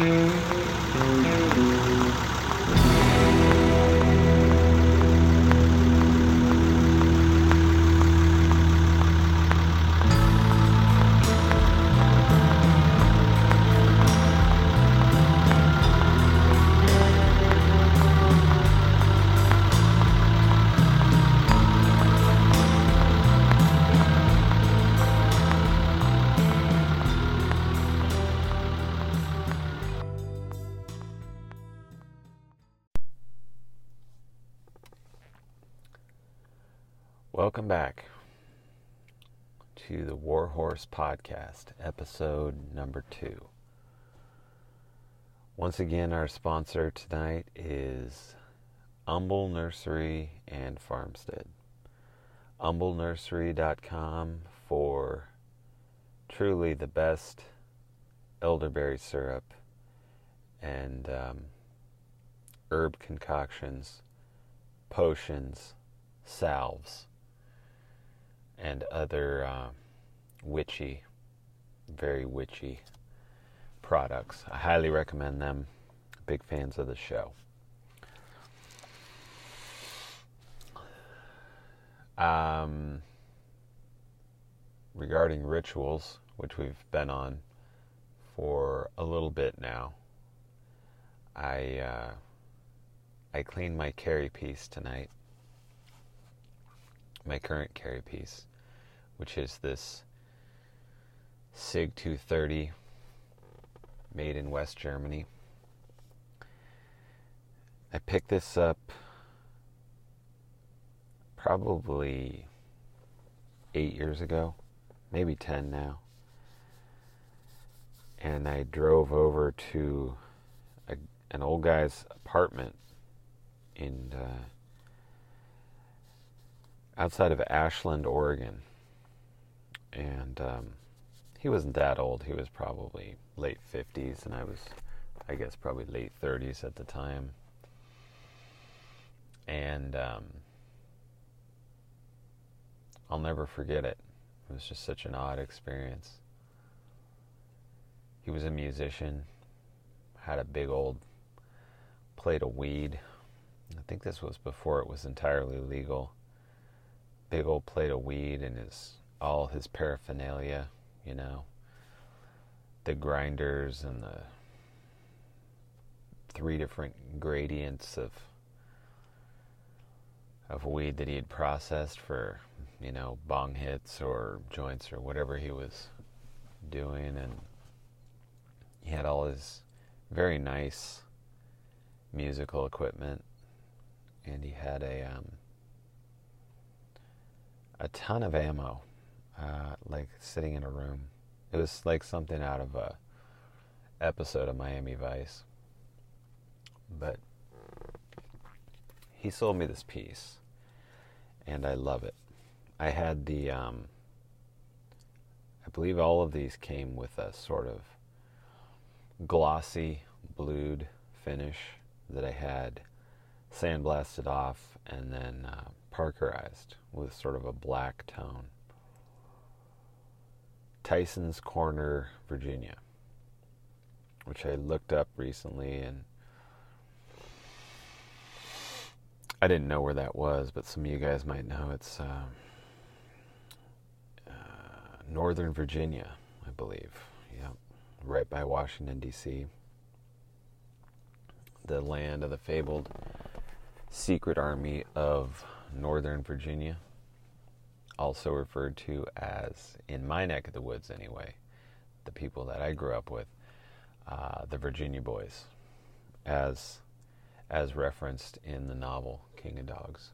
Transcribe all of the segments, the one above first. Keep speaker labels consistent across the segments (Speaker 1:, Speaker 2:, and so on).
Speaker 1: Música back to the Warhorse Podcast, episode number two. Once again, our sponsor tonight is Humble Nursery and Farmstead. HumbleNursery.com for truly the best elderberry syrup and um, herb concoctions, potions, salves and other uh, witchy, very witchy products. I highly recommend them. Big fans of the show. Um, regarding rituals, which we've been on for a little bit now, I uh, I cleaned my carry piece tonight. My current carry piece which is this SIG 230 made in West Germany. I picked this up probably eight years ago, maybe 10 now. And I drove over to a, an old guy's apartment in uh, outside of Ashland, Oregon and um, he wasn't that old. He was probably late 50s, and I was, I guess, probably late 30s at the time. And um, I'll never forget it. It was just such an odd experience. He was a musician, had a big old plate of weed. I think this was before it was entirely legal. Big old plate of weed in his all his paraphernalia, you know, the grinders and the three different gradients of of weed that he had processed for, you know, bong hits or joints or whatever he was doing. And he had all his very nice musical equipment. And he had a um, a ton of ammo uh, like sitting in a room. It was like something out of a episode of Miami Vice. But he sold me this piece, and I love it. I had the, um, I believe all of these came with a sort of glossy blued finish that I had sandblasted off and then uh, parkerized with sort of a black tone. Tyson's Corner, Virginia, which I looked up recently and I didn't know where that was, but some of you guys might know it's uh, uh, Northern Virginia, I believe. Yep, right by Washington, D.C. The land of the fabled secret army of Northern Virginia also referred to as, in my neck of the woods anyway, the people that I grew up with, uh, the Virginia Boys, as as referenced in the novel King of Dogs.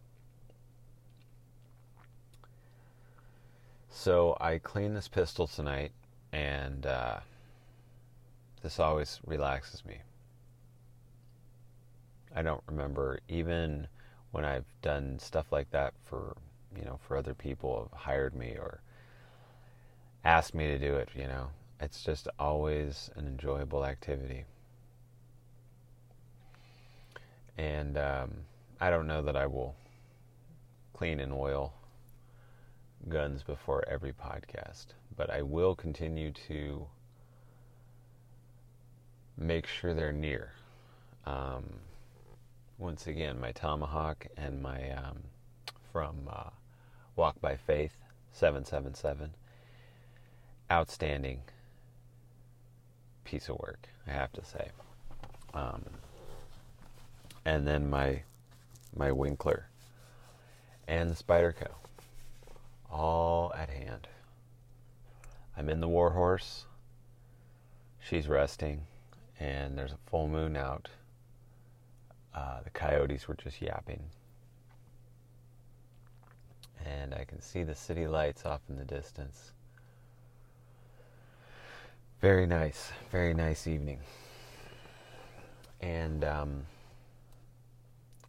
Speaker 1: So I cleaned this pistol tonight, and uh, this always relaxes me. I don't remember even when I've done stuff like that for you know, for other people have hired me or asked me to do it, you know. It's just always an enjoyable activity. And um, I don't know that I will clean and oil guns before every podcast, but I will continue to make sure they're near. Um, once again, my tomahawk and my um, from uh, Walk by Faith 777. Outstanding piece of work, I have to say. Um, and then my my Winkler and the Spyderco, all at hand. I'm in the Warhorse. She's resting, and there's a full moon out. Uh, the coyotes were just yapping. And I can see the city lights off in the distance. Very nice, very nice evening. And um,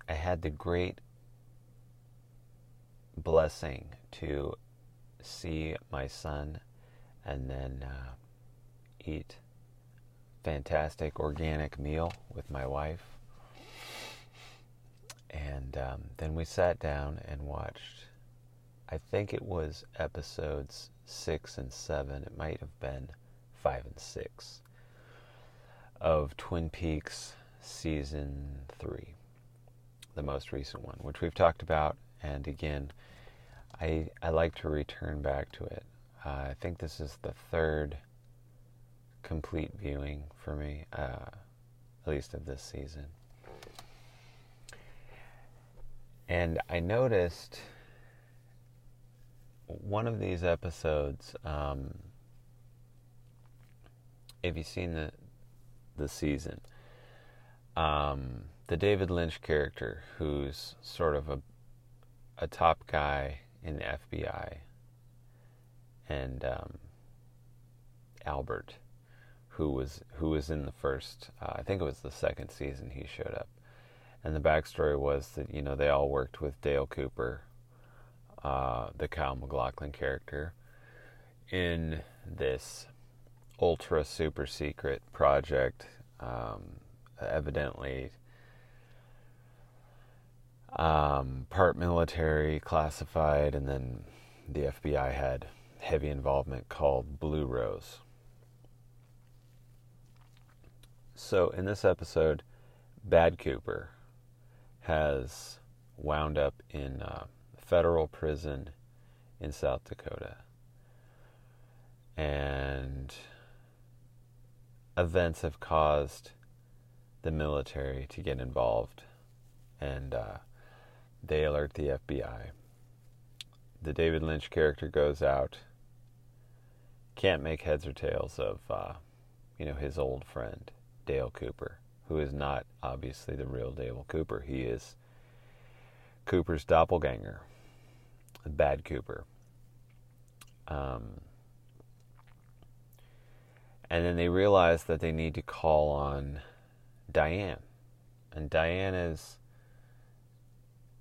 Speaker 1: I had the great blessing to see my son and then uh, eat fantastic organic meal with my wife. And um, then we sat down and watched, I think it was episodes six and seven, it might have been five and six, of Twin Peaks season three, the most recent one, which we've talked about. And again, I, I like to return back to it. Uh, I think this is the third complete viewing for me, uh, at least of this season. And I noticed one of these episodes. Um, if you've seen the the season, um, the David Lynch character, who's sort of a a top guy in the FBI, and um, Albert, who was who was in the first, uh, I think it was the second season he showed up, and the backstory was that you know they all worked with Dale Cooper, uh, the Kyle MacLachlan character, in this ultra super secret project, um, evidently um, part military, classified, and then the FBI had heavy involvement called Blue Rose. So, in this episode, Bad Cooper has wound up in a federal prison in South Dakota. And events have caused the military to get involved. And uh, they alert the FBI. The David Lynch character goes out, can't make heads or tails of, uh, you know, his old friend Dale Cooper, who is not obviously the real Dale Cooper. He is Cooper's doppelganger, Bad Cooper. Um, and then they realize that they need to call on Diane. And Diane is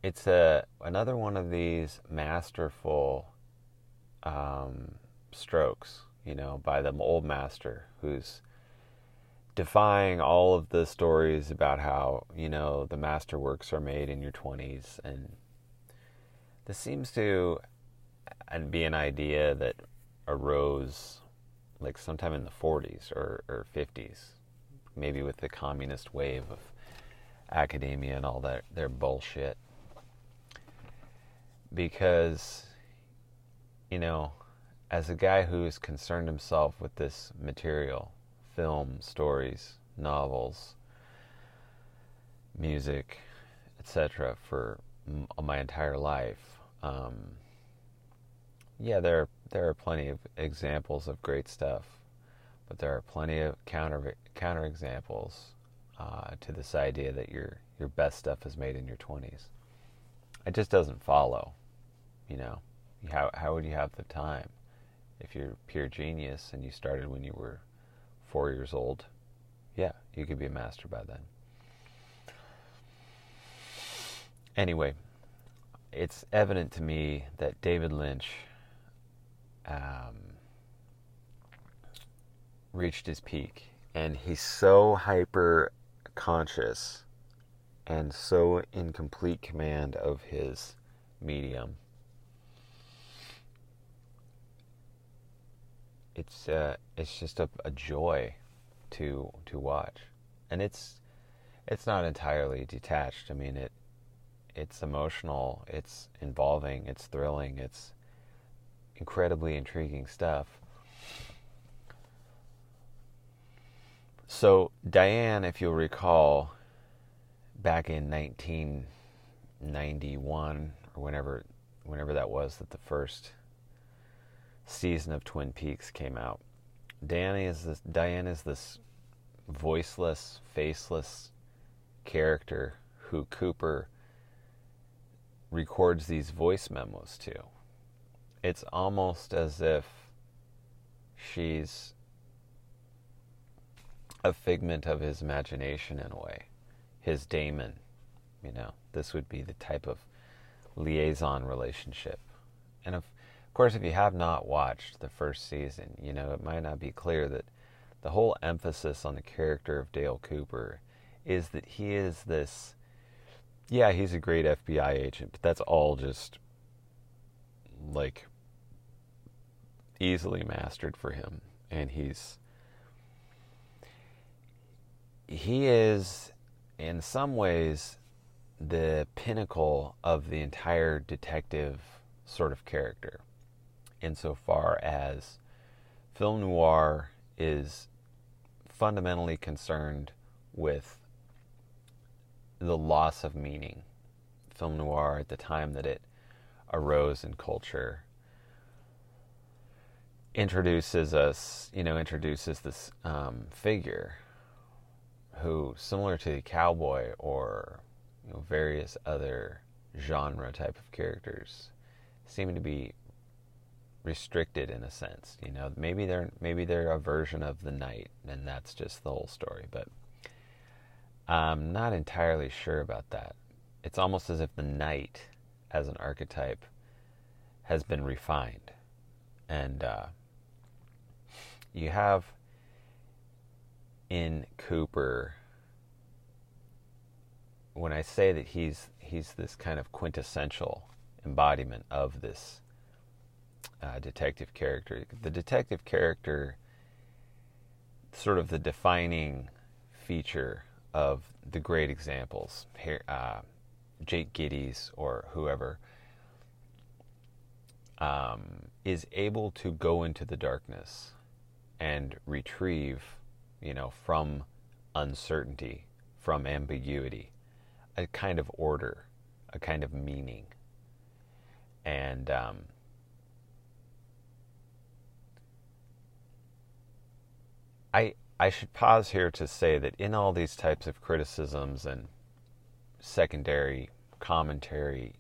Speaker 1: it's a another one of these masterful um, strokes, you know, by the old master who's defying all of the stories about how you know the masterworks are made in your 20s and this seems to and be an idea that arose like sometime in the 40s or, or 50s maybe with the communist wave of academia and all that their bullshit because, you know, as a guy who's concerned himself with this material, film, stories, novels, music, etc., for m- my entire life, um, yeah, there there are plenty of examples of great stuff, but there are plenty of counter counter examples uh, to this idea that your your best stuff is made in your twenties. It just doesn't follow. You know, how how would you have the time if you're pure genius and you started when you were four years old? Yeah, you could be a master by then. Anyway, it's evident to me that David Lynch um, reached his peak, and he's so hyper conscious and so in complete command of his medium. It's uh, it's just a, a joy to to watch, and it's it's not entirely detached. I mean it it's emotional, it's involving, it's thrilling, it's incredibly intriguing stuff. So Diane, if you'll recall, back in 1991 or whenever whenever that was that the first season of Twin Peaks came out. Danny is this Diane is this voiceless, faceless character who Cooper records these voice memos to. It's almost as if she's a figment of his imagination in a way. His daemon, you know, this would be the type of liaison relationship. And of course, if you have not watched the first season, you know, it might not be clear that the whole emphasis on the character of Dale Cooper is that he is this yeah, he's a great FBI agent, but that's all just like easily mastered for him and he's he is in some ways the pinnacle of the entire detective sort of character insofar as film noir is fundamentally concerned with the loss of meaning. Film noir at the time that it arose in culture introduces us, you know, introduces this um, figure who, similar to the cowboy or you know, various other genre type of characters, seem to be restricted in a sense. You know, maybe they're maybe they're a version of the knight, and that's just the whole story. But I'm not entirely sure about that. It's almost as if the knight, as an archetype, has been refined. And uh, you have in Cooper, when I say that he's he's this kind of quintessential embodiment of this uh, detective character, the detective character, sort of the defining feature of the great examples, uh, Jake Gittes or whoever, um, is able to go into the darkness and retrieve, you know, from uncertainty, from ambiguity, a kind of order, a kind of meaning. And um, I I should pause here to say that in all these types of criticisms and secondary commentary,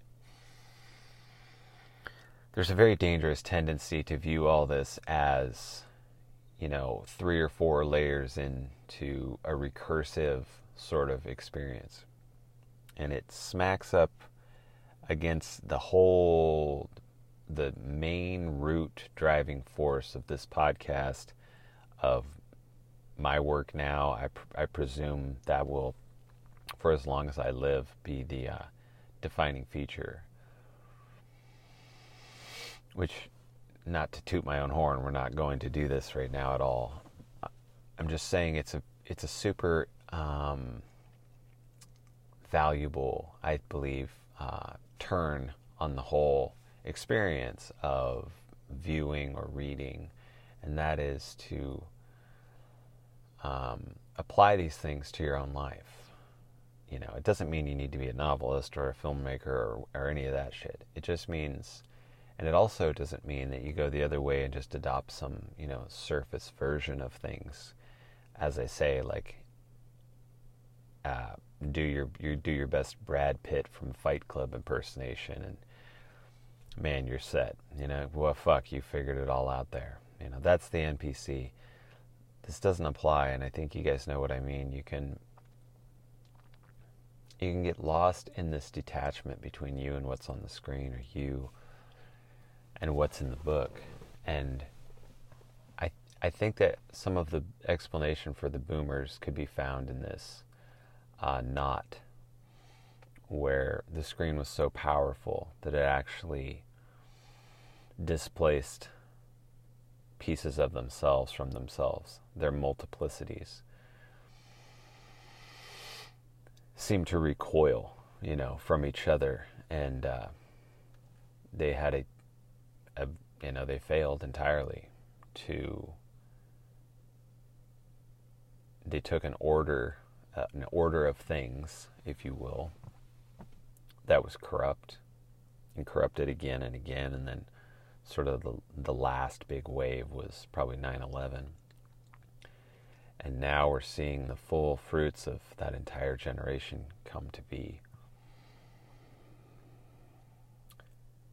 Speaker 1: there's a very dangerous tendency to view all this as, you know, three or four layers into a recursive sort of experience. And it smacks up against the whole, the main root driving force of this podcast of my work now, I, pr- I presume that will, for as long as I live, be the uh, defining feature. Which, not to toot my own horn, we're not going to do this right now at all. I'm just saying it's a it's a super um, valuable, I believe, uh, turn on the whole experience of viewing or reading, and that is to um, apply these things to your own life. You know, it doesn't mean you need to be a novelist or a filmmaker or, or any of that shit. It just means, and it also doesn't mean that you go the other way and just adopt some, you know, surface version of things. As I say, like, uh, do your you do your best Brad Pitt from Fight Club impersonation, and man, you're set. You know, well, fuck, you figured it all out there. You know, that's the NPC this doesn't apply, and I think you guys know what I mean. You can you can get lost in this detachment between you and what's on the screen, or you and what's in the book, and I I think that some of the explanation for the boomers could be found in this uh, knot where the screen was so powerful that it actually displaced pieces of themselves from themselves, their multiplicities, seem to recoil, you know, from each other. And uh, they had a, a, you know, they failed entirely to, they took an order, uh, an order of things, if you will, that was corrupt and corrupted again and again and then sort of the the last big wave was probably 9/11 and now we're seeing the full fruits of that entire generation come to be.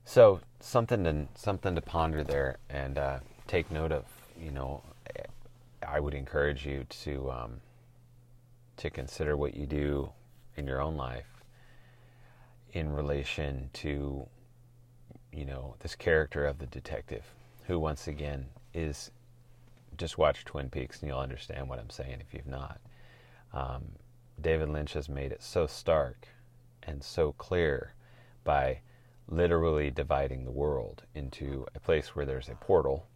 Speaker 1: So something to something to ponder there and uh, take note of. You know, I would encourage you to um, to consider what you do in your own life in relation to you know this character of the detective, who once again is just watch Twin Peaks and you'll understand what I'm saying if you've not. Um, David Lynch has made it so stark and so clear by literally dividing the world into a place where there's a portal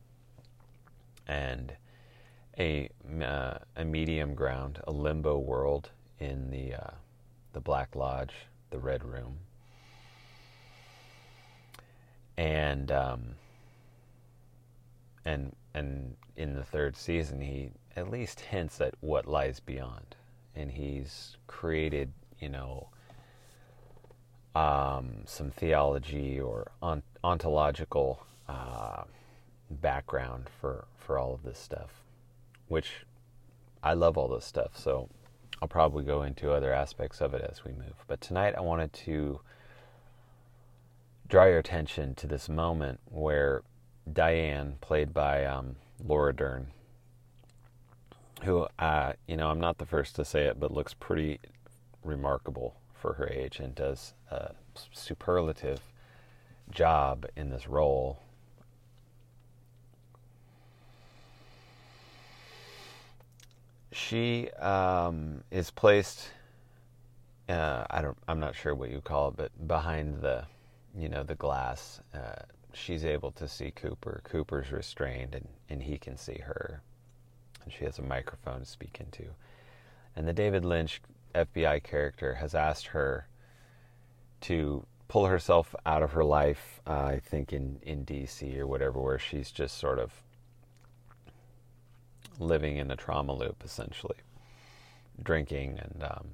Speaker 1: and a uh, a medium ground, a limbo world in the uh, the Black Lodge, the Red Room, and um, and and in the third season, he at least hints at what lies beyond, and he's created, you know, um, some theology or ont- ontological uh, background for for all of this stuff, which I love all this stuff. So I'll probably go into other aspects of it as we move. But tonight, I wanted to draw your attention to this moment where Diane, played by um, Laura Dern, who, uh, you know, I'm not the first to say it, but looks pretty remarkable for her age and does a superlative job in this role. She um, is placed. Uh, I don't. I'm not sure what you call it, but behind the, you know, the glass. Uh, she's able to see Cooper. Cooper's restrained and, and he can see her. And she has a microphone to speak into. And the David Lynch FBI character has asked her to pull herself out of her life, uh, I think in, in DC or whatever, where she's just sort of living in a trauma loop essentially, drinking and um,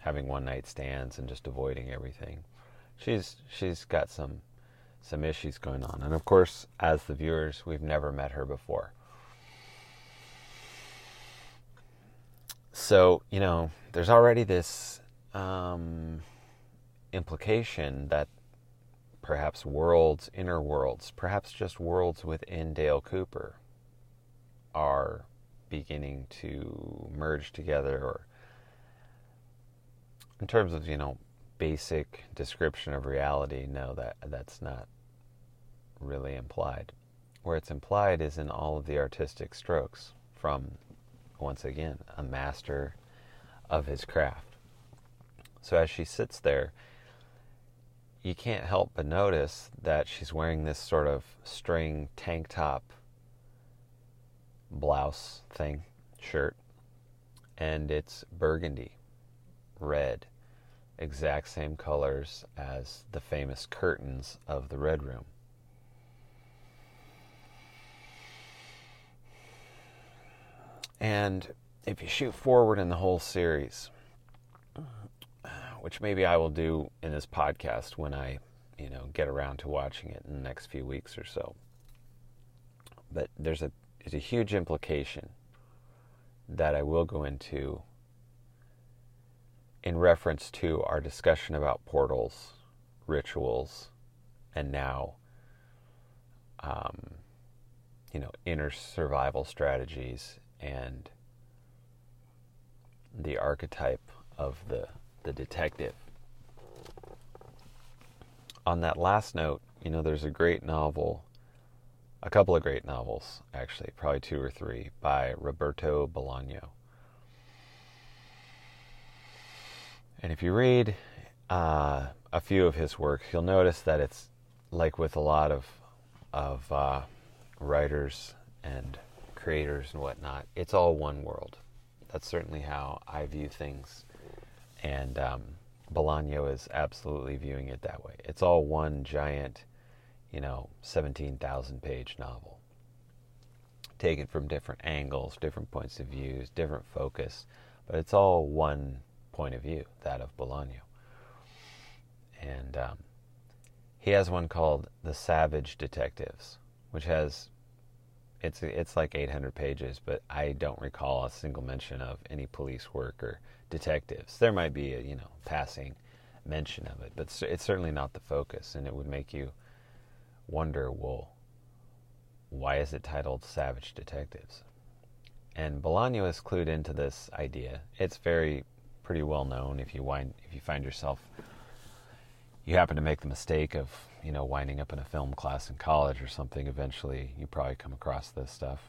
Speaker 1: having one night stands and just avoiding everything. She's she's got some some issues going on. And of course, as the viewers, we've never met her before. So, you know, there's already this um, implication that perhaps worlds, inner worlds, perhaps just worlds within Dale Cooper are beginning to merge together or in terms of, you know, basic description of reality, no, that that's not really implied. Where it's implied is in all of the artistic strokes from, once again, a master of his craft. So as she sits there, you can't help but notice that she's wearing this sort of string tank top blouse thing, shirt, and it's burgundy, red, exact same colors as the famous curtains of the Red Room. And if you shoot forward in the whole series, which maybe I will do in this podcast when I, you know, get around to watching it in the next few weeks or so. But there's a there's a huge implication that I will go into in reference to our discussion about portals, rituals, and now, um, you know, inner survival strategies and the archetype of the, the detective. On that last note, you know, there's a great novel, a couple of great novels, actually, probably two or three, by Roberto Bolaño. And if you read uh, a few of his work, you'll notice that it's like with a lot of of uh, writers and creators and whatnot, it's all one world. That's certainly how I view things. And um, Bolaño is absolutely viewing it that way. It's all one giant, you know, 17,000 page novel. Taken from different angles, different points of views, different focus, but it's all one point of view, that of Bolaño. And um, he has one called The Savage Detectives, which has it's it's like 800 pages, but I don't recall a single mention of any police work or detectives. There might be a you know passing mention of it, but it's certainly not the focus, and it would make you wonder, well, why is it titled Savage Detectives? And Bolaño is clued into this idea. It's very pretty well known. If you wind if you find yourself you happen to make the mistake of you know winding up in a film class in college or something eventually you probably come across this stuff.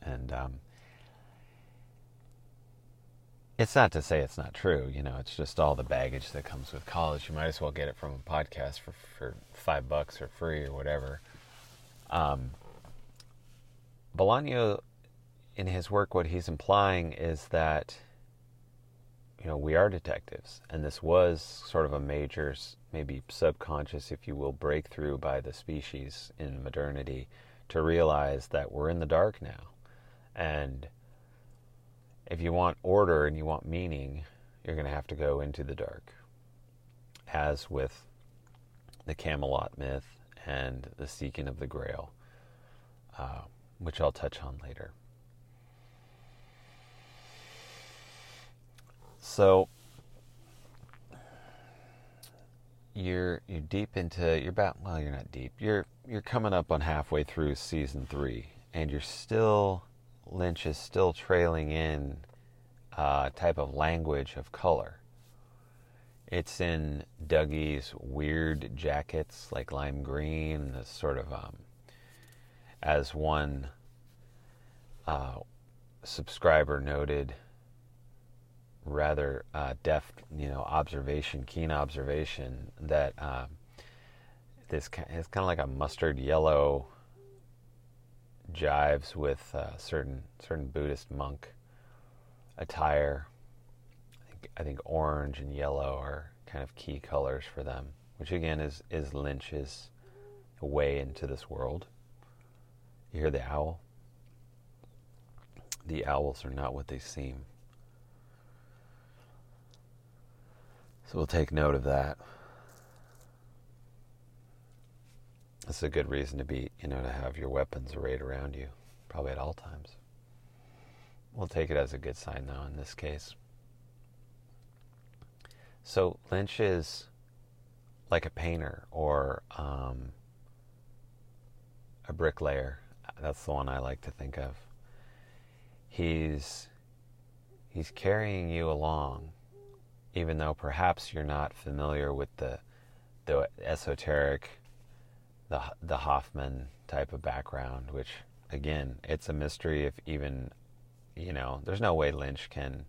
Speaker 1: And um, it's not to say it's not true you know it's just all the baggage that comes with college. You might as well get it from a podcast for, for five bucks or free or whatever. Um, Bolaño in his work what he's implying is that you know, we are detectives, and this was sort of a major, maybe subconscious, if you will, breakthrough by the species in modernity to realize that we're in the dark now. And if you want order and you want meaning, you're going to have to go into the dark. As with the Camelot myth and the seeking of the Grail, uh, which I'll touch on later. So you're you're deep into you're about well you're not deep you're you're coming up on halfway through season three and you're still Lynch is still trailing in a uh, type of language of color. It's in Dougie's weird jackets like lime green, this sort of um, as one uh, subscriber noted rather uh, deft, you know, observation, keen observation that uh, this is kind of like a mustard yellow jives with uh, certain certain Buddhist monk attire. I think, I think orange and yellow are kind of key colors for them, which again is is Lynch's way into this world. You hear the owl. The owls are not what they seem. So we'll take note of that. That's a good reason to be, you know, to have your weapons arrayed around you, probably at all times. We'll take it as a good sign, though, in this case. So Lynch is like a painter or um, a bricklayer. That's the one I like to think of. He's he's carrying you along even though perhaps you're not familiar with the the esoteric, the the Hoffman type of background, which again, it's a mystery if even you know, there's no way Lynch can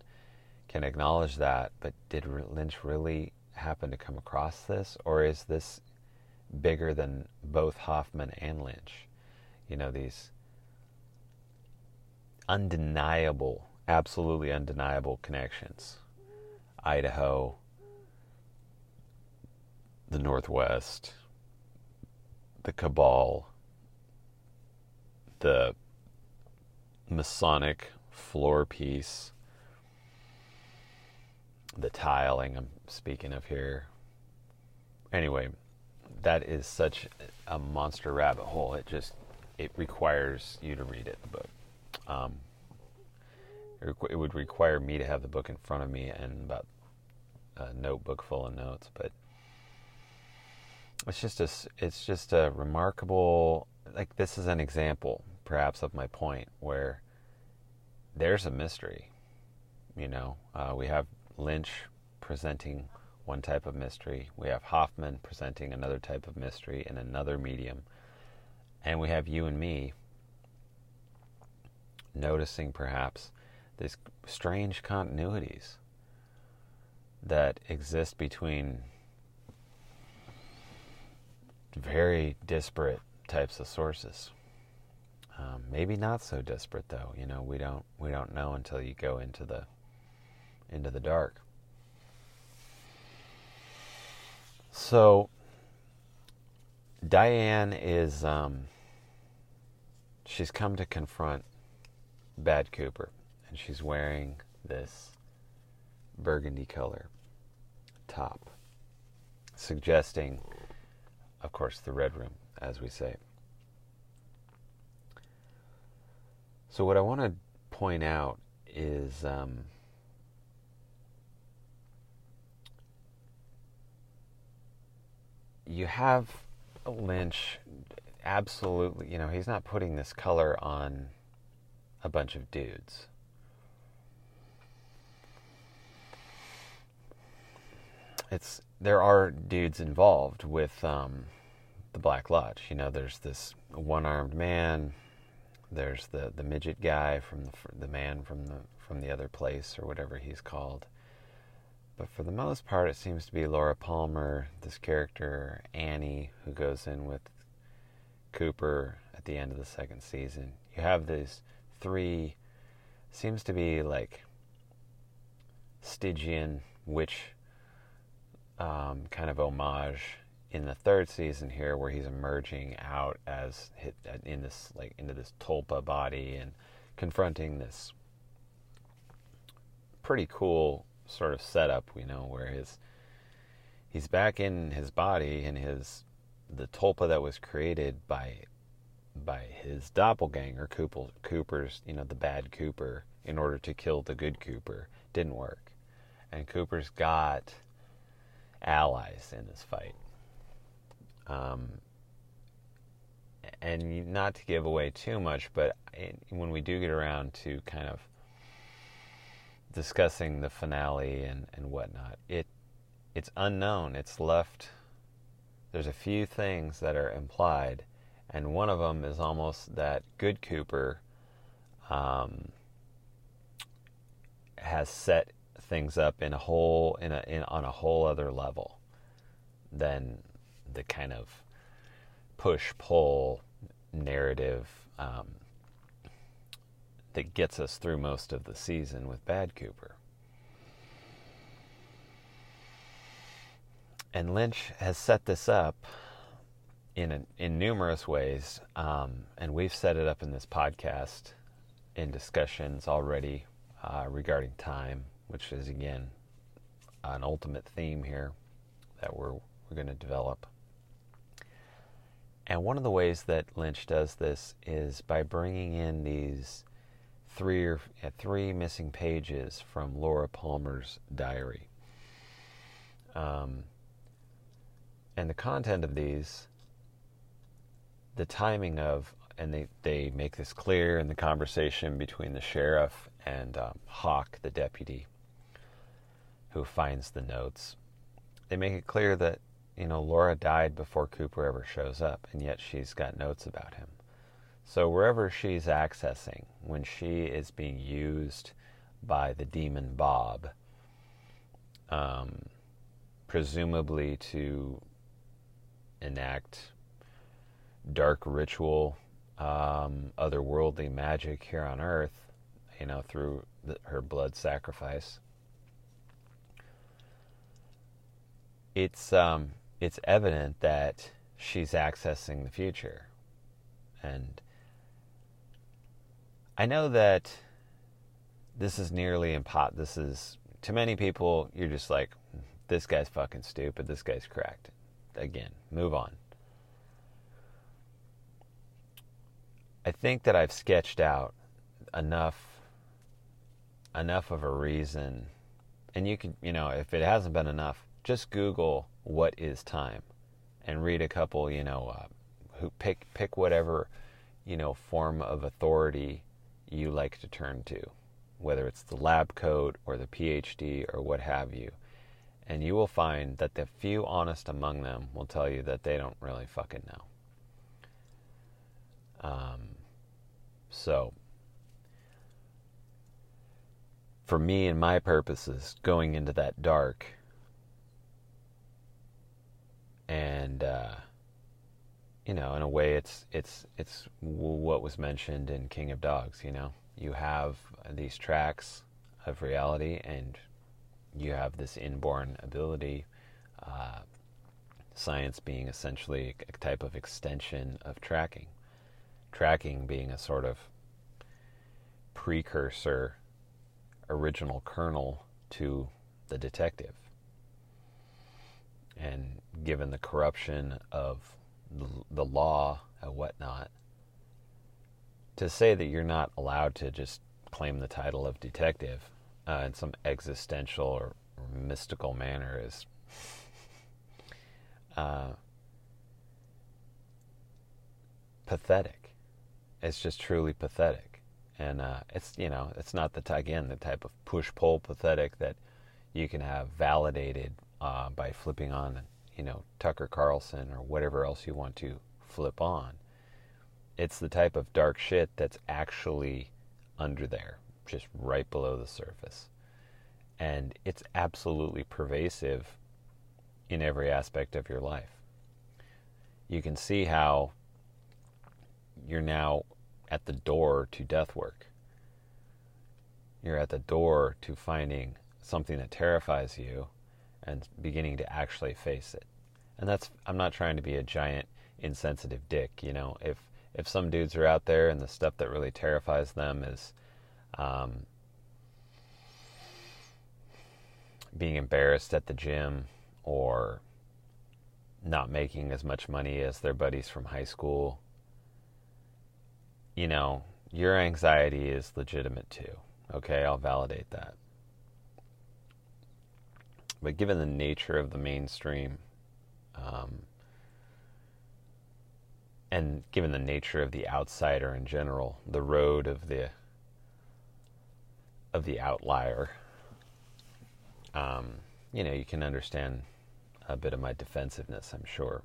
Speaker 1: can acknowledge that. But did Lynch really happen to come across this, or is this bigger than both Hoffman and Lynch? You know, these undeniable, absolutely undeniable connections Idaho, the Northwest, the Cabal, the Masonic floor piece, the tiling I'm speaking of here. Anyway, that is such a monster rabbit hole. It just it requires you to read it, the book. Um, it would require me to have the book in front of me and about a notebook full of notes, but it's just a it's just a remarkable like this is an example perhaps of my point where there's a mystery. You know, uh, we have Lynch presenting one type of mystery. We have Hoffman presenting another type of mystery in another medium. And we have you and me noticing perhaps these strange continuities that exist between very disparate types of sources. Um, maybe not so disparate though. You know, we don't we don't know until you go into the into the dark. So Diane is um, she's come to confront Bad Cooper, and she's wearing this burgundy color top, suggesting, of course, the Red Room, as we say. So, what I want to point out is um, you have Lynch absolutely, you know, he's not putting this color on a bunch of dudes. It's there are dudes involved with um, the Black Lodge. You know, there's this one-armed man. There's the, the midget guy from the the man from the from the other place or whatever he's called. But for the most part, it seems to be Laura Palmer, this character Annie, who goes in with Cooper at the end of the second season. You have these three, seems to be like Stygian witch um, kind of homage in the third season here, where he's emerging out as hit in this like into this tulpa body and confronting this pretty cool sort of setup, you know, where his he's back in his body and his the tulpa that was created by by his doppelganger Cooper, Cooper's you know the bad Cooper in order to kill the good Cooper didn't work, and Cooper's got allies in this fight. Um, and not to give away too much, but when we do get around to kind of discussing the finale and, and whatnot, it it's unknown. It's left. There's a few things that are implied, and one of them is almost that Good Cooper um, has set things up in a whole in a in on a whole other level than the kind of push pull narrative um, that gets us through most of the season with Bad Cooper. And Lynch has set this up in a, in numerous ways, um, and we've set it up in this podcast in discussions already uh, regarding time, which is again an ultimate theme here that we're we're going to develop. And one of the ways that Lynch does this is by bringing in these three or uh, three missing pages from Laura Palmer's diary. Um, and the content of these, the timing of, and they, they make this clear in the conversation between the sheriff and um, Hawk, the deputy, who finds the notes. They make it clear that, you know, Laura died before Cooper ever shows up, and yet she's got notes about him. So wherever she's accessing, when she is being used by the demon Bob, um, presumably to enact dark ritual, um, otherworldly magic here on Earth, you know, through the, her blood sacrifice. It's um, it's evident that she's accessing the future, and I know that this is nearly impossible. This is to many people. You're just like, this guy's fucking stupid. This guy's cracked. Again, move on. I think that I've sketched out enough enough of a reason and you can you know if it hasn't been enough just google what is time and read a couple you know uh, who pick pick whatever you know form of authority you like to turn to, whether it's the lab coat or the PhD or what have you. And you will find that the few honest among them will tell you that they don't really fucking know. Um, so, for me and my purposes, going into that dark and uh, you know, in a way, it's it's it's what was mentioned in King of Dogs. You know, you have these tracks of reality, and you have this inborn ability. Uh, science being essentially a type of extension of tracking. Tracking being a sort of precursor, original kernel to the detective. And given the corruption of the law and whatnot, to say that you're not allowed to just claim the title of detective uh, in some existential or, or mystical manner is uh, pathetic. It's just truly pathetic, and uh, it's you know it's not the again the type of push pull pathetic that you can have validated uh, by flipping on you know Tucker Carlson or whatever else you want to flip on. It's the type of dark shit that's actually under there, just right below the surface. And it's absolutely pervasive in every aspect of your life. You can see how you're now at the door to death work. You're at the door to finding something that terrifies you and beginning to actually face it. And that's I'm not trying to be a giant insensitive dick, you know. If if some dudes are out there and the stuff that really terrifies them is um, being embarrassed at the gym or not making as much money as their buddies from high school, you know, your anxiety is legitimate too. Okay, I'll validate that. But given the nature of the mainstream, um, and given the nature of the outsider in general, the road of the of the outlier, um, you know, you can understand a bit of my defensiveness, I'm sure.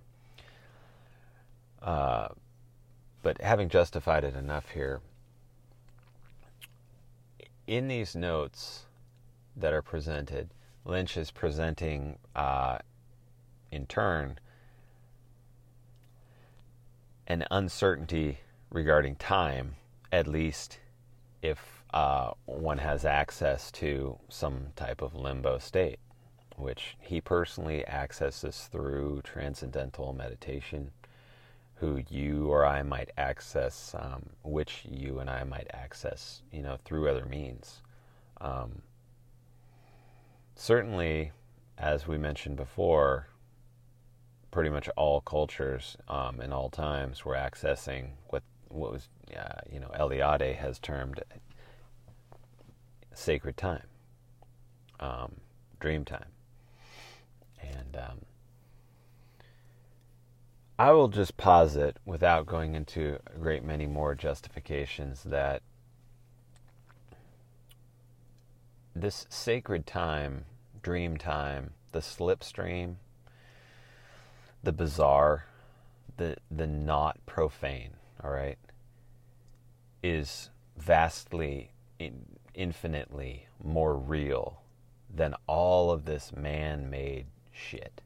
Speaker 1: Uh, but having justified it enough here, in these notes that are presented, Lynch is presenting, uh, in turn, an uncertainty regarding time, at least if uh, one has access to some type of limbo state which he personally accesses through transcendental meditation, who you or I might access, um, which you and I might access, you know, through other means. Um, certainly, as we mentioned before, pretty much all cultures um, in all times were accessing what what was, uh, you know, Eliade has termed sacred time, um, dream time. And um, I will just posit, without going into a great many more justifications, that this sacred time, dream time, the slipstream, the bizarre, the the not profane, all right, is vastly, infinitely more real than all of this man-made shit,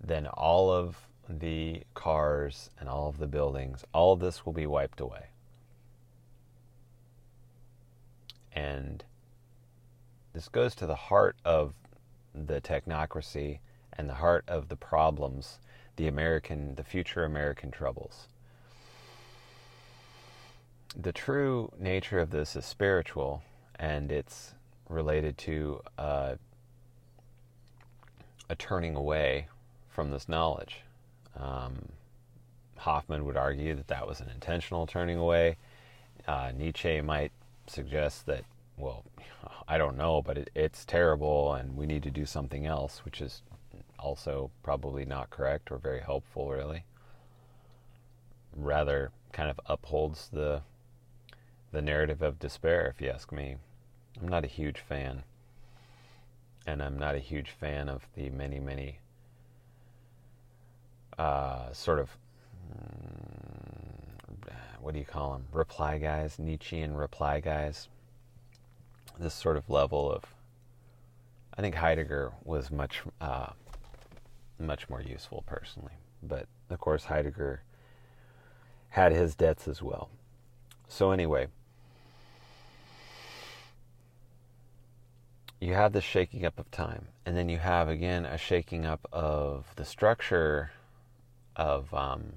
Speaker 1: then all of the cars and all of the buildings, all of this will be wiped away. And this goes to the heart of the technocracy and the heart of the problems, the American, the future American troubles. The true nature of this is spiritual, and it's related to uh, a turning away from this knowledge. Um, Hoffman would argue that that was an intentional turning away. Uh, Nietzsche might suggest that, well, I don't know, but it, it's terrible and we need to do something else, which is also probably not correct or very helpful, really. Rather, kind of upholds the the narrative of despair, if you ask me. I'm not a huge fan and I'm not a huge fan of the many, many uh, sort of mm, what do you call them? Reply guys, Nietzschean reply guys. This sort of level of, I think Heidegger was much, uh, much more useful personally. But of course, Heidegger had his debts as well. So anyway, you have the shaking up of time, and then you have again a shaking up of the structure of um,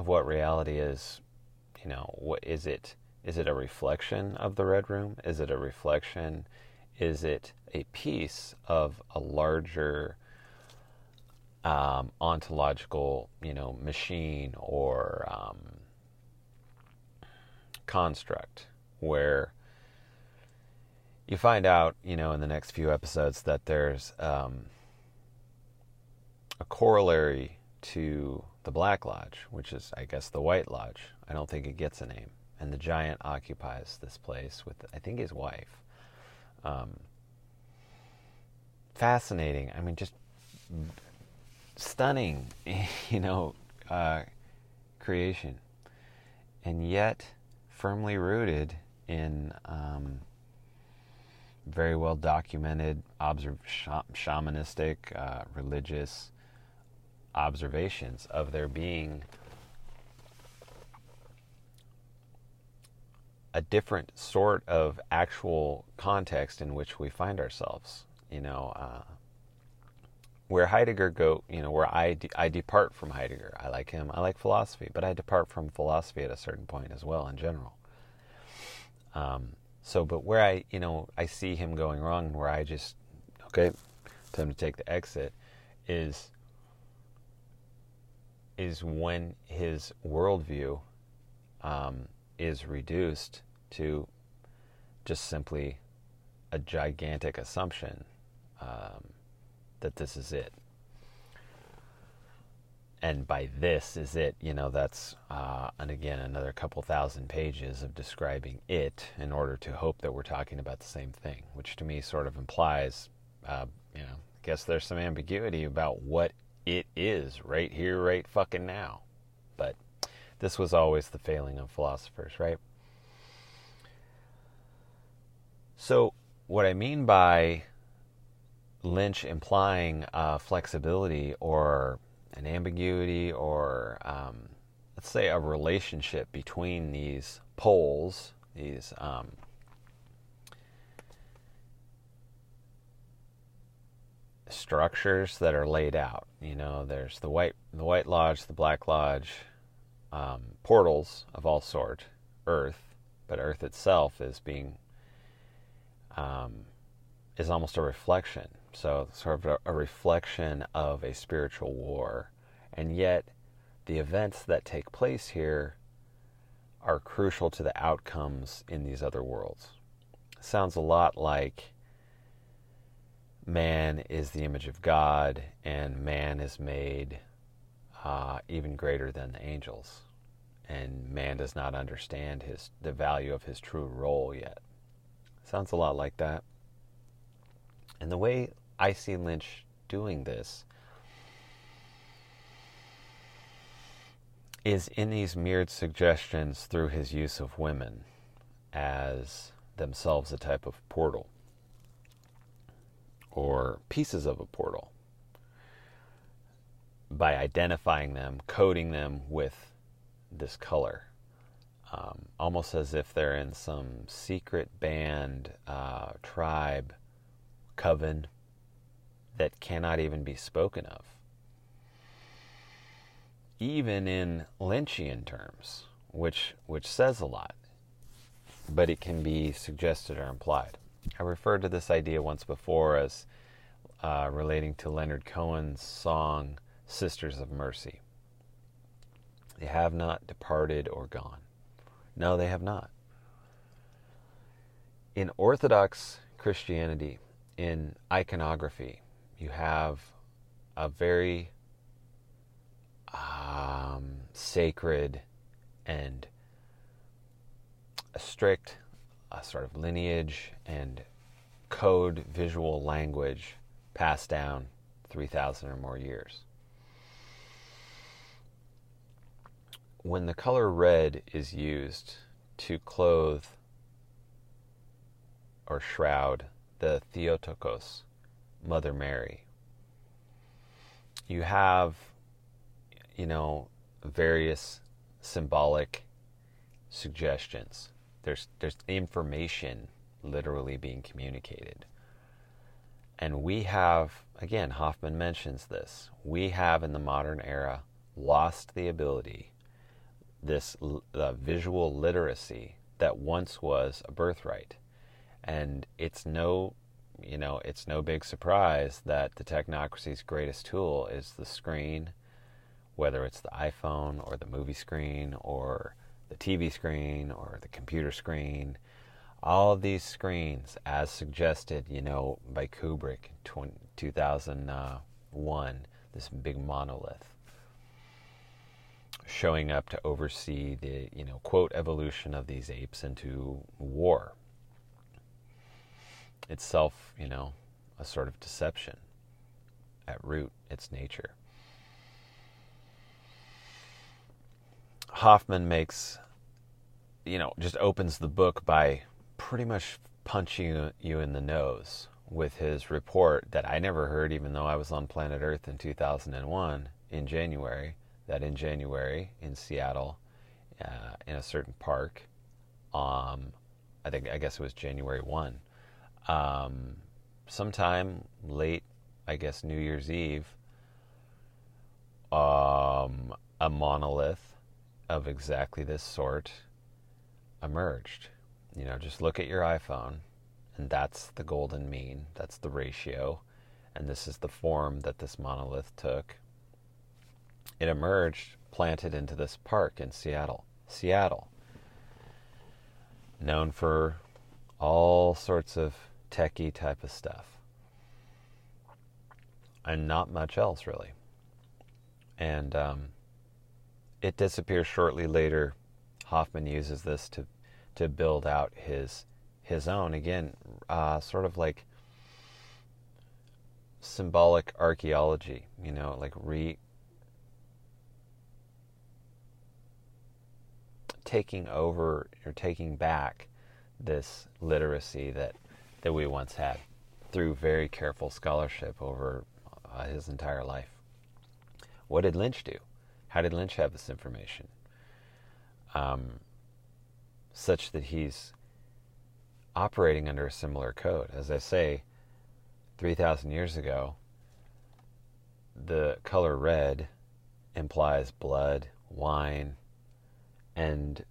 Speaker 1: of what reality is. You know, what is it? Is it a reflection of the red room? Is it a reflection? Is it a piece of a larger um, ontological, you know, machine or um, construct where you find out, you know, in the next few episodes that there's um, a corollary to the Black Lodge, which is, I guess, the White Lodge. I don't think it gets a name. And the giant occupies this place with, I think, his wife. Um, fascinating. I mean, just stunning, you know, uh, creation. And yet, firmly rooted in um, very well documented observ- shamanistic, uh, religious observations of there being a different sort of actual context in which we find ourselves. You know, uh, where Heidegger go, you know, where I, de- I depart from Heidegger. I like him. I like philosophy, but I depart from philosophy at a certain point as well in general. Um, so, but where I, you know, I see him going wrong, where I just, okay, time to take the exit, is is when his worldview um, is reduced to just simply a gigantic assumption um, that this is it. And by this is it, you know, that's, uh, and again, another couple thousand pages of describing it in order to hope that we're talking about the same thing, which to me sort of implies, uh, you know, I guess there's some ambiguity about what it is right here, right fucking now. But this was always the failing of philosophers, right? So, what I mean by Lynch implying uh, flexibility or an ambiguity or, um, let's say, a relationship between these poles, these um, structures that are laid out. You know, there's the white, the white lodge, the black lodge, um, portals of all sort, Earth, but Earth itself is being um, is almost a reflection. So, sort of a, a reflection of a spiritual war, and yet the events that take place here are crucial to the outcomes in these other worlds. Sounds a lot like man is the image of God, and man is made uh, even greater than the angels, and man does not understand his the value of his true role yet. Sounds a lot like that. And the way I see Lynch doing this is in these mirrored suggestions through his use of women as themselves a type of portal or pieces of a portal by identifying them, coding them with this color. Um, almost as if they're in some secret band, uh, tribe, coven that cannot even be spoken of. Even in Lynchian terms, which, which says a lot, but it can be suggested or implied. I referred to this idea once before as uh, relating to Leonard Cohen's song Sisters of Mercy. They have not departed or gone. No, they have not. In Orthodox Christianity, in iconography, you have a very um, sacred and a strict a sort of lineage and code visual language passed down 3,000 or more years. When the color red is used to clothe or shroud the Theotokos, Mother Mary, you have, you know, various symbolic suggestions there's there's information literally being communicated. And we have, again, Hoffman mentions this, we have in the modern era lost the ability, this uh, visual literacy that once was a birthright. And it's no, you know, it's no big surprise that the technocracy's greatest tool is the screen, whether it's the iPhone or the movie screen or the TV screen or the computer screen. All of these screens, as suggested, you know, by Kubrick, 20, 2001, this big monolith showing up to oversee the, you know, quote, evolution of these apes into war. Itself, you know, a sort of deception at root, its nature. Hoffman makes, you know, just opens the book by pretty much punching you in the nose with his report that I never heard, even though I was on planet Earth in 2001 in January, that in January in Seattle, uh, in a certain park, um, I think I guess it was January one, um, sometime late, I guess New Year's Eve, um, a monolith of exactly this sort emerged. You know, just look at your iPhone, and that's the golden mean. That's the ratio, and this is the form that this monolith took it emerged planted into this park in Seattle. Seattle, known for all sorts of techie type of stuff, and not much else really. And um, it disappears shortly later. Hoffman uses this to to build out his his own again, uh, sort of like symbolic archaeology. You know, like re taking over or taking back this literacy that that we once had through very careful scholarship over uh, his entire life. What did Lynch do? How did Lynch have this information? Um, such that he's operating under a similar code. As I say, 3,000 years ago, the color red implies blood, wine, and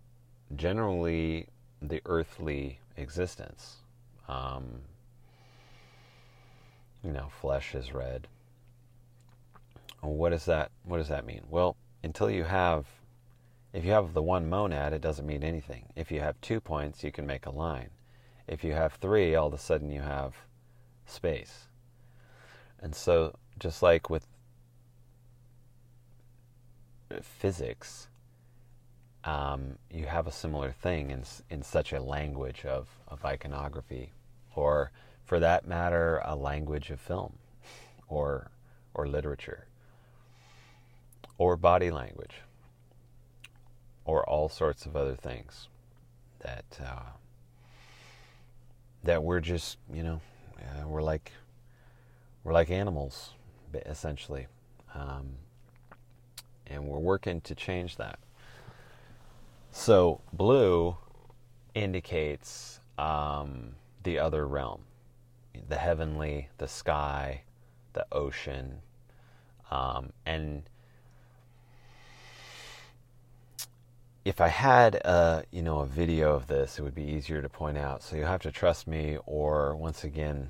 Speaker 1: generally the earthly existence. Um, you know, flesh is red. What does that What does that mean? Well, until you have, if you have the one monad, it doesn't mean anything. If you have two points, you can make a line. If you have three, all of a sudden you have space. And so, just like with physics, um, you have a similar thing in, in such a language of, of iconography, or for that matter, a language of film or, or literature, or body language, or all sorts of other things that, uh, that we're just, you know, uh, we're like, we're like animals, essentially. Um, and we're working to change that. So blue indicates um, the other realm, the heavenly, the sky, the ocean, um, and if I had a you know a video of this, it would be easier to point out. So you'll have to trust me, or once again,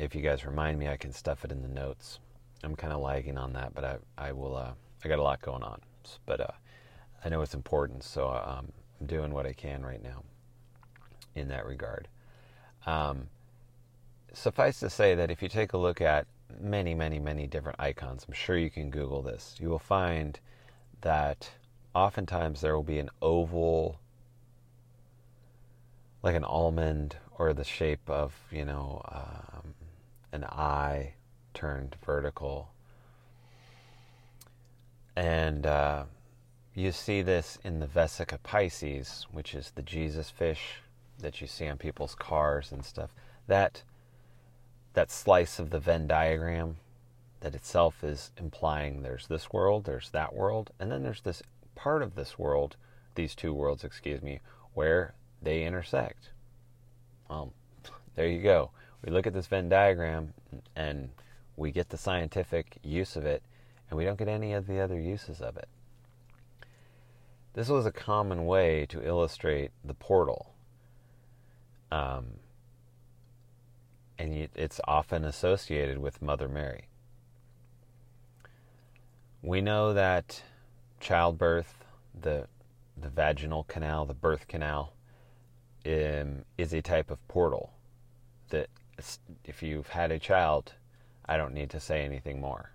Speaker 1: if you guys remind me, I can stuff it in the notes. I'm kind of lagging on that, but I I will. Uh, I got a lot going on, but uh, I know it's important, so um, I'm doing what I can right now in that regard. Um, suffice to say that if you take a look at many, many, many different icons, I'm sure you can Google this, you will find that oftentimes there will be an oval, like an almond, or the shape of, you know, um, an eye turned vertical. And uh, you see this in the Vesica Piscis, which is the Jesus fish that you see on people's cars and stuff. That that slice of the Venn diagram that itself is implying there's this world, there's that world, and then there's this part of this world, these two worlds, excuse me, where they intersect. Well, there you go. We look at this Venn diagram and we get the scientific use of it, and we don't get any of the other uses of it. This was a common way to illustrate the portal. Um, and it's often associated with Mother Mary. We know that childbirth, the the vaginal canal, the birth canal, um, is a type of portal. That if you've had a child, I don't need to say anything more.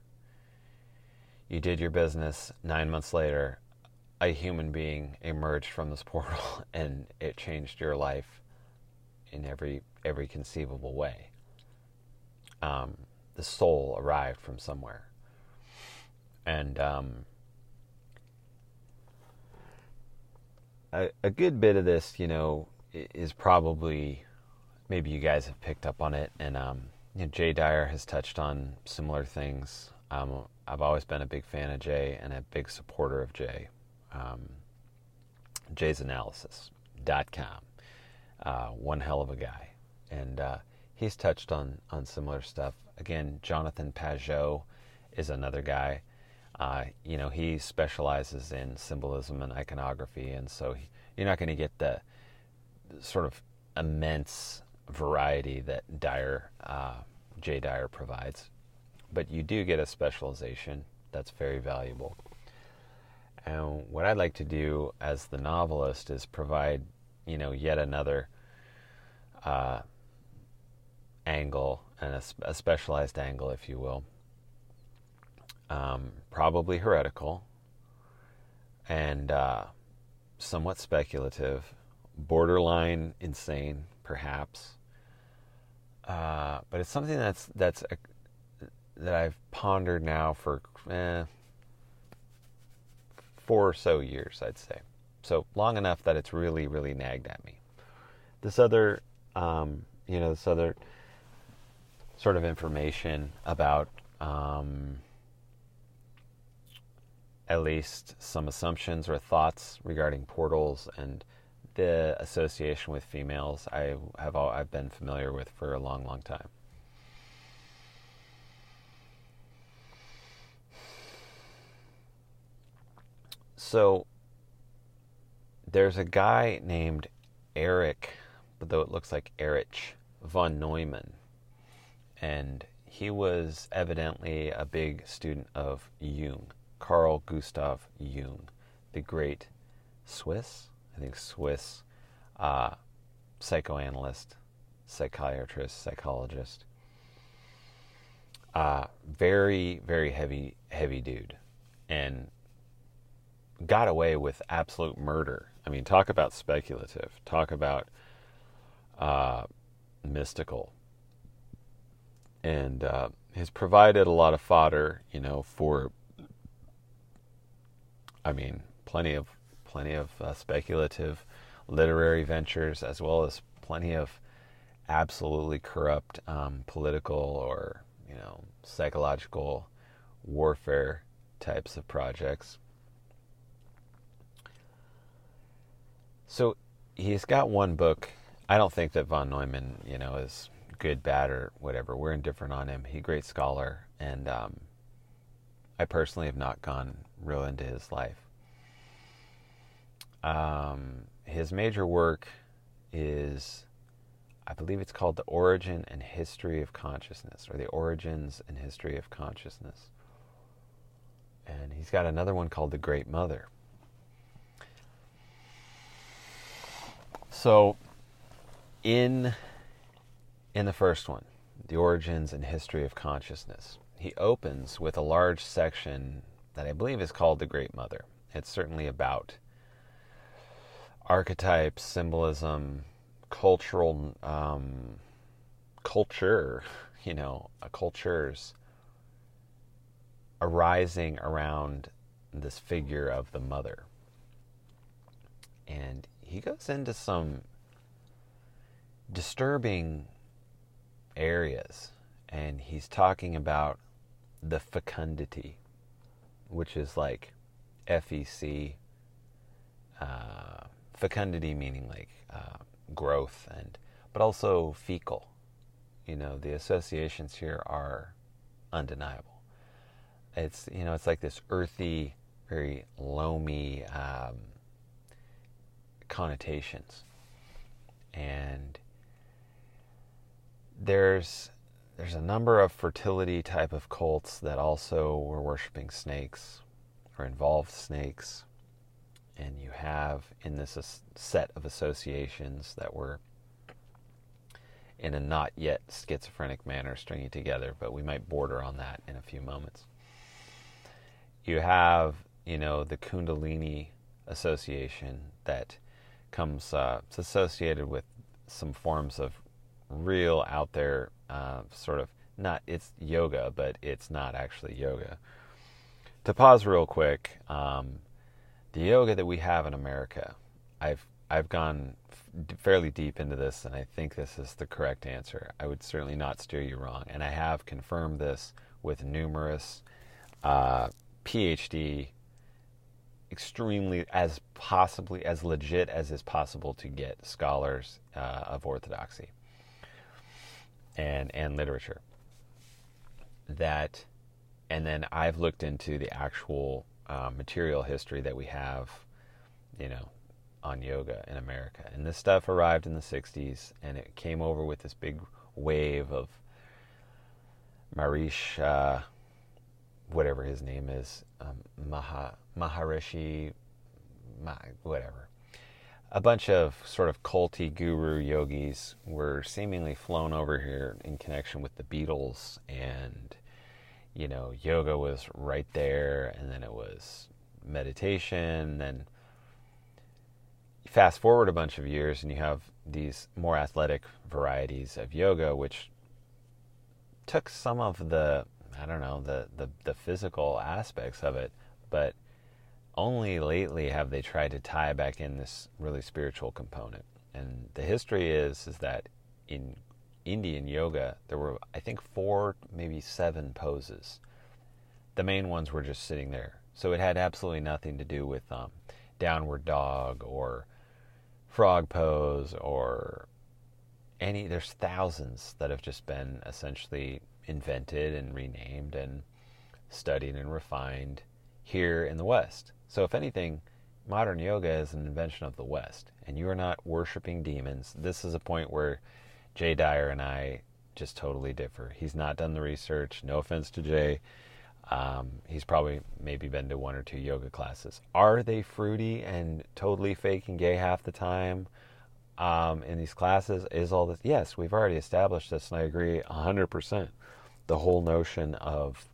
Speaker 1: You did your business. Nine months later, a human being emerged from this portal, and it changed your life in every every conceivable way. Um, the soul arrived from somewhere, and um, a, a good bit of this, you know, is probably maybe you guys have picked up on it, and um, you know, Jay Dyer has touched on similar things. Um, I've always been a big fan of Jay and a big supporter of Jay. Um, Jay's Analysis.com. Uh, one hell of a guy. And uh, he's touched on, on similar stuff. Again, Jonathan Pageau is another guy. Uh, you know, he specializes in symbolism and iconography, and so he, you're not going to get the sort of immense variety that Dyer, uh, Jay Dyer provides, but you do get a specialization that's very valuable. And what I'd like to do as the novelist is provide, you know, yet another uh, angle and a, a, specialized angle, if you will. Um, probably heretical and uh, somewhat speculative, borderline insane, perhaps. Uh, but it's something that's that's a, that I've pondered now for eh, four or so years, I'd say. So long enough that it's really, really nagged at me. This other, um, you know, this other sort of information about um, at least some assumptions or thoughts regarding portals and the association with females I have all, I've been familiar with for a long, long time. So there's a guy named Eric, but though it looks like Erich von Neumann, and he was evidently a big student of Jung, Carl Gustav Jung, the great Swiss I think Swiss uh, psychoanalyst, psychiatrist, psychologist. Uh, very, very heavy, heavy dude, and got away with absolute murder. I mean, talk about speculative. Talk about uh, mystical, and uh, has provided a lot of fodder, you know, for. I mean, plenty of plenty of uh, speculative literary ventures, as well as plenty of absolutely corrupt um, political or you know psychological warfare types of projects. So he's got one book. I don't think that von Neumann, you know, is good, bad, or whatever. We're indifferent on him. He's a great scholar, and um, I personally have not gone real into his life. Um, his major work is, I believe it's called The Origin and History of Consciousness, or The Origins and History of Consciousness. And he's got another one called The Great Mother. So, in in the first one, The Origins and History of Consciousness, he opens with a large section that I believe is called The Great Mother. It's certainly about archetypes, symbolism, cultural um, culture, you know, cultures arising around this figure of the mother. And he goes into some disturbing areas, and he's talking about the fecundity, which is like FEC. Uh, fecundity meaning like uh, growth and but also fecal you know, the associations here are undeniable. It's you know, it's like this earthy, very loamy um, connotations, and there's there's a number of fertility type of cults that also were worshiping snakes or involved snakes and you have in this set of associations that were in a not yet schizophrenic manner stringing together, but we might border on that in a few moments. You have, you know, the Kundalini association that comes, uh, it's associated with some forms of real out there uh, sort of not it's yoga, but it's not actually yoga. To pause real quick, um, the yoga that we have in America, I've I've gone f- fairly deep into this, and I think this is the correct answer. I would certainly not steer you wrong, and I have confirmed this with numerous uh, PhD, extremely as possibly as legit as is possible to get scholars uh, of orthodoxy and and literature. That, and then I've looked into the actual uh, material history that we have, you know, on yoga in America. And this stuff arrived in the 60s and it came over with this big wave of Marish, uh, whatever his name is, um, Maha, Maharishi, whatever. A bunch of sort of culty guru yogis were seemingly flown over here in connection with the Beatles and you know, yoga was right there, and then it was meditation. Then fast forward a bunch of years, and you have these more athletic varieties of yoga, which took some of the I don't know the the, the physical aspects of it, but only lately have they tried to tie back in this really spiritual component. And the history is is that in Indian yoga, there were, I think, four, maybe seven poses. The main ones were just sitting there. So it had absolutely nothing to do with um, downward dog or frog pose or any. There's thousands that have just been essentially invented and renamed and studied and refined here in the West. So, if anything, modern yoga is an invention of the West, and you are not worshiping demons. This is a point where Jay Dyer and I just totally differ. He's not done the research. No offense to Jay. Um, he's probably maybe been to one or two yoga classes. Are they fruity and totally fake and gay half the time um, in these classes? Is all this? Yes, we've already established this, and I agree 100%. The whole notion of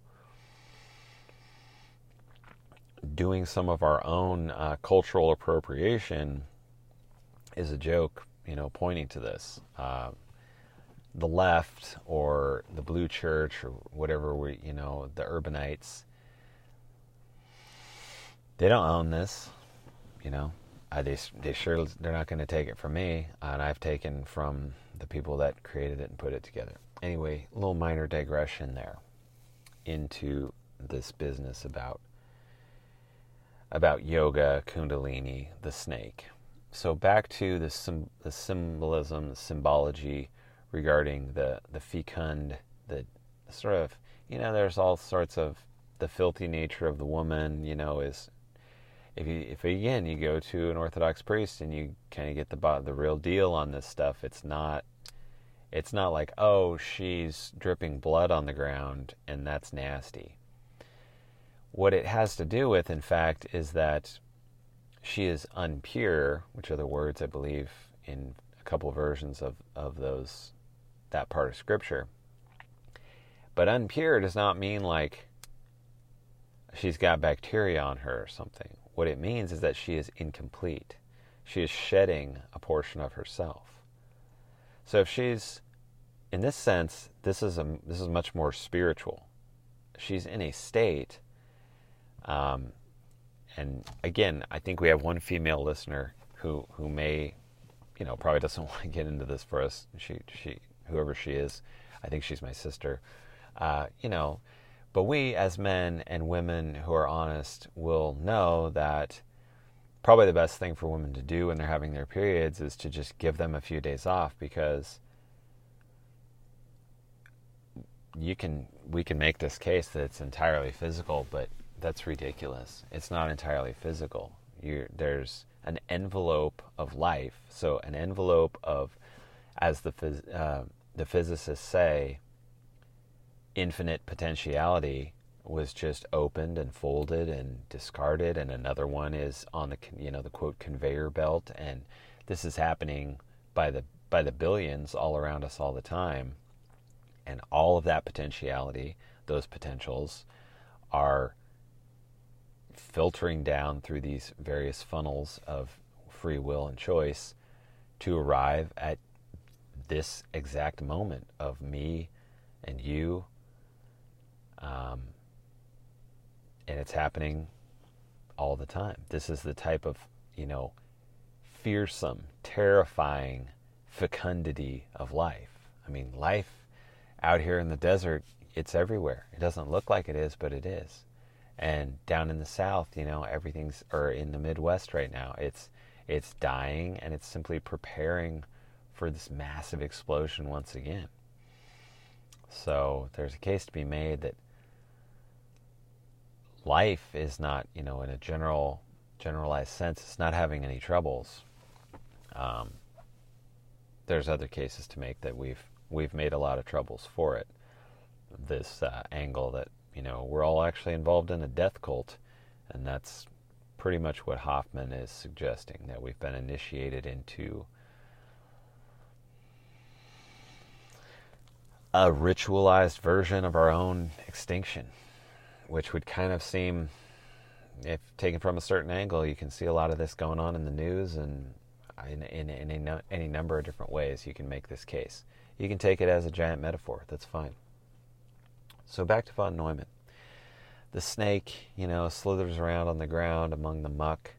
Speaker 1: doing some of our own uh, cultural appropriation is a joke, you know, pointing to this. Uh, the left or the blue church or whatever we you know the urbanites they don't own this you know they, they sure they're not going to take it from me and i've taken from the people that created it and put it together anyway a little minor digression there into this business about about yoga kundalini the snake so back to the, sim, the symbolism the symbology regarding the the fecund, the sort of you know there's all sorts of the filthy nature of the woman. You know is if you if again you go to an Orthodox priest and you kind of get the the real deal on this stuff, it's not it's not like oh she's dripping blood on the ground and that's nasty. What it has to do with, in fact, is that she is unpure, which are the words I believe in a couple versions of, of those that part of Scripture. But unpure does not mean like she's got bacteria on her or something. What it means is that she is incomplete. She is shedding a portion of herself. So if she's in this sense, this is a this is much more spiritual. She's in a state, um, and again, I think we have one female listener who who may, you know, probably doesn't want to get into this for us. She she whoever she is. I think she's my sister. Uh, you know, but we as men and women who are honest will know that probably the best thing for women to do when they're having their periods is to just give them a few days off because you can we can make this case that it's entirely physical, but that's ridiculous. It's not entirely physical. you there's an envelope of life. So an envelope of, as the phys, uh, the physicists say, infinite potentiality was just opened and folded and discarded, and another one is on the you know the quote conveyor belt, and this is happening by the by the billions all around us all the time, and all of that potentiality, those potentials, are filtering down through these various funnels of free will and choice to arrive at this exact moment of me and you. Um, and it's happening all the time. This is the type of, you know, fearsome, terrifying fecundity of life. I mean, life out here in the desert, it's everywhere. It doesn't look like it is, but it is. And down in the south, you know, everything's or in the Midwest right now, it's it's dying and it's simply preparing for this massive explosion once again. So there's a case to be made that life is not, you know, in a general generalized sense, it's not having any troubles. Um, there's other cases to make that we've we've made a lot of troubles for it. This uh, angle that you know we're all actually involved in a death cult, and that's pretty much what Hoffman is suggesting that we've been initiated into a ritualized version of our own extinction which would kind of seem, if taken from a certain angle, you can see a lot of this going on in the news and in, in, in a, any number of different ways you can make this case. You can take it as a giant metaphor, that's fine. So back to von Neumann. The snake, you know, slithers around on the ground among the muck,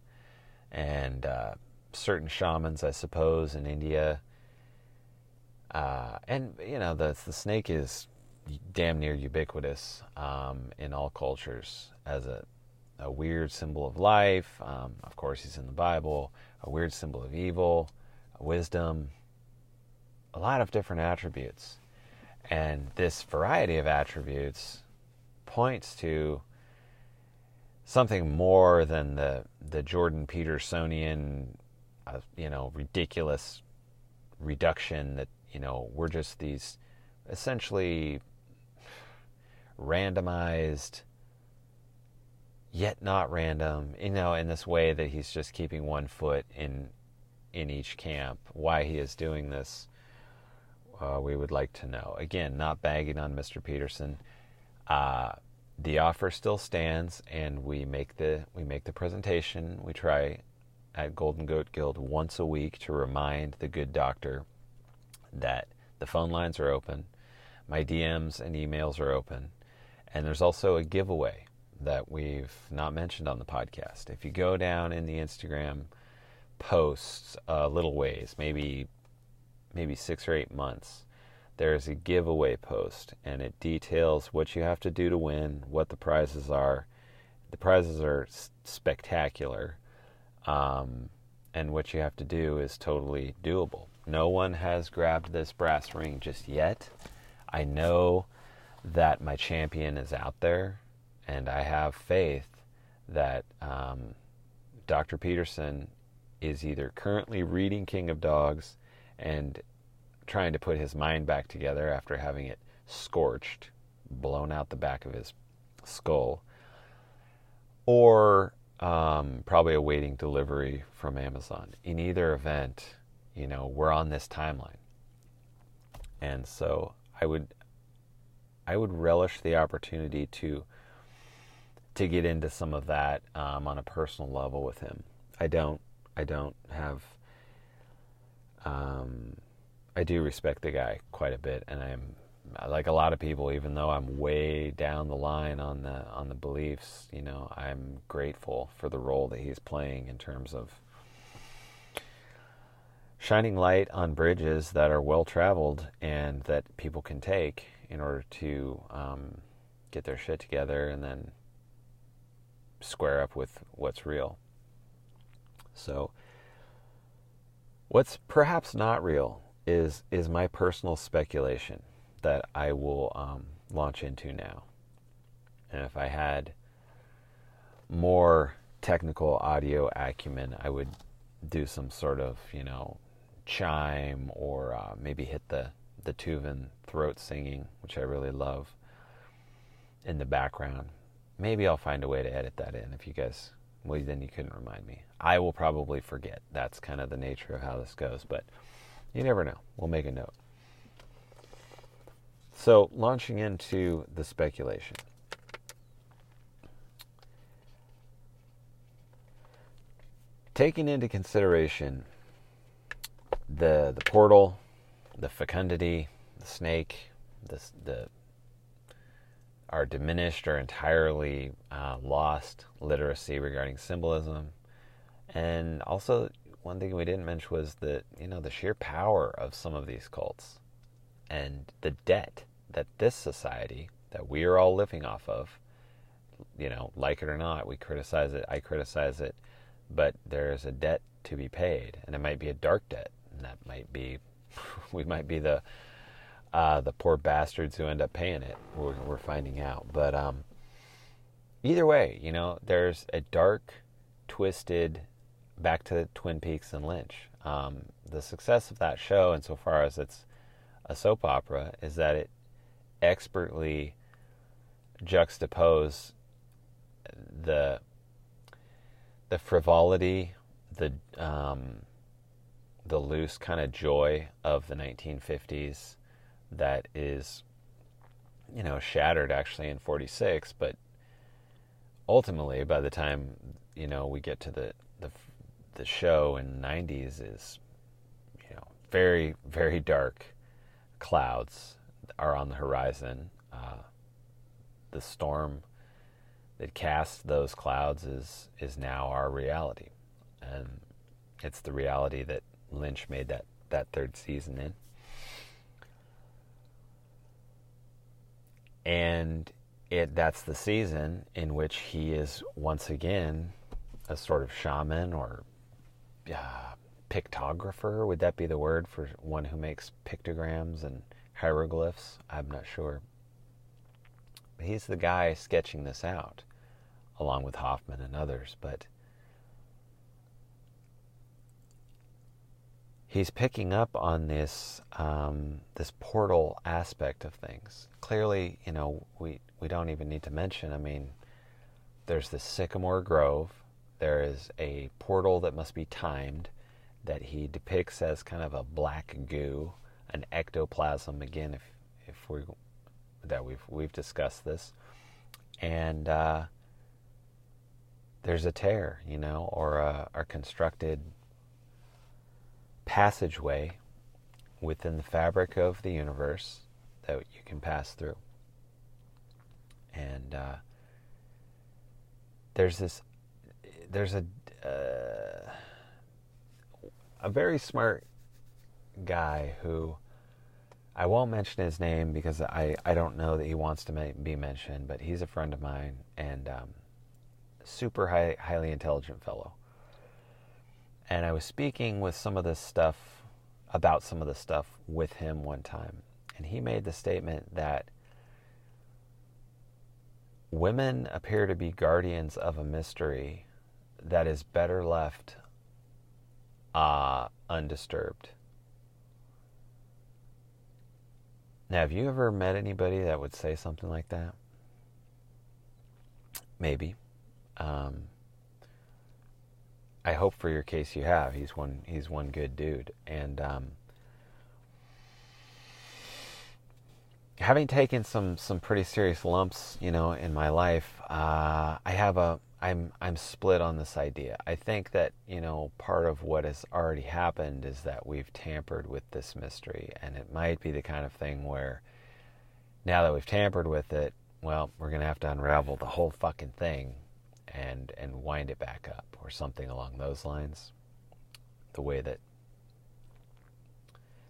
Speaker 1: and uh, certain shamans, I suppose, in India. Uh, and you know, the the snake is damn near ubiquitous um, in all cultures as a, a weird symbol of life. Um, of course, he's in the Bible, a weird symbol of evil, wisdom, a lot of different attributes. And this variety of attributes points to something more than the, the Jordan Petersonian, uh, you know, ridiculous reduction that, you know, we're just these essentially randomized yet not random you know in this way that he's just keeping one foot in in each camp why he is doing this uh, we would like to know. Again not bagging on mr peterson. Uh, the offer still stands and we make the we make the presentation. We try at golden goat guild once a week to remind the good doctor that the phone lines are open my dms and emails are open and there's also a giveaway that we've not mentioned on the podcast. If you go down in the Instagram posts a little ways, maybe maybe 6 or 8 months, there's a giveaway post and it details what you have to do to win, what the prizes are. The prizes are spectacular. Um, and what you have to do is totally doable. No one has grabbed this brass ring just yet. I know that my champion is out there, and I have faith that um, Dr. Peterson is either currently reading King of Dogs and trying to put his mind back together after having it scorched, blown out the back of his skull, or um, probably awaiting delivery from Amazon. In either event, you know, we're on this timeline. And so I would I would relish the opportunity to to get into some of that um, on a personal level with him. I don't. I don't have. Um, I do respect the guy quite a bit, and I'm like a lot of people. Even though I'm way down the line on the on the beliefs, you know, I'm grateful for the role that he's playing in terms of shining light on bridges that are well traveled and that people can take in order to um, get their shit together and then square up with what's real. So, what's perhaps not real is is my personal speculation that I will um, launch into now. And if I had more technical audio acumen, I would do some sort of, you know, chime or uh, maybe hit the, the Tuvan throat singing, which I really love, in the background. Maybe I'll find a way to edit that in if you guys, well, then you couldn't remind me. I will probably forget. That's kind of the nature of how this goes, but you never know. We'll make a note. So, launching into the speculation. Taking into consideration the the portal, the fecundity, the snake, the the our diminished or entirely uh, lost literacy regarding symbolism, and also one thing we didn't mention was that you know the sheer power of some of these cults and the debt that this society that we are all living off of you know like it or not we criticize it i criticize it but there's a debt to be paid. And it might be a dark debt. And that might be we might be the uh, the poor bastards who end up paying it we're, we're finding out but um, either way you know there's a dark twisted back to Twin Peaks and Lynch. Um, the success of that show, insofar as it's a soap opera, is that it expertly juxtapose the the frivolity, the um, the loose kind of joy of the 1950s that is, you know, shattered actually in 46, but ultimately by the time you know we get to the the the show in the 90s is, you know, very, very dark clouds are on the horizon. Uh, the storm that cast those clouds is is now our reality, and it's the reality that Lynch made that that third season in. And it that's the season in which he is once again a sort of shaman or uh, pictographer. Would that be the word for one who makes pictograms and hieroglyphs? I'm not sure. But he's the guy sketching this out, along with Hoffman and others. But he's picking up on this um, this portal aspect of things. Clearly, you know, we we don't even need to mention. I mean, there's the sycamore grove there is a portal that must be timed that he depicts as kind of a black goo, an ectoplasm. Again, if if we that we've we've discussed this, and uh, there's a tear, you know, or a, a constructed passageway within the fabric of the universe that you can pass through. And uh, there's this there's a uh, a very smart guy who I won't mention his name because I, I don't know that he wants to be mentioned, but he's a friend of mine and um, super high, highly intelligent fellow. And I was speaking with some of this stuff about some of the stuff with him one time, and he made the statement that women appear to be guardians of a mystery that is better left uh, undisturbed. Now, have you ever met anybody that would say something like that? Maybe. Um, I hope for your case you have. He's one. He's one good dude, and um, having taken some some pretty serious lumps, you know, in my life, uh, I have a I'm I'm split on this idea. I think that you know part of what has already happened is that we've tampered with this mystery, and it might be the kind of thing where now that we've tampered with it, well, we're gonna have to unravel the whole fucking thing and and wind it back up or something along those lines. The way that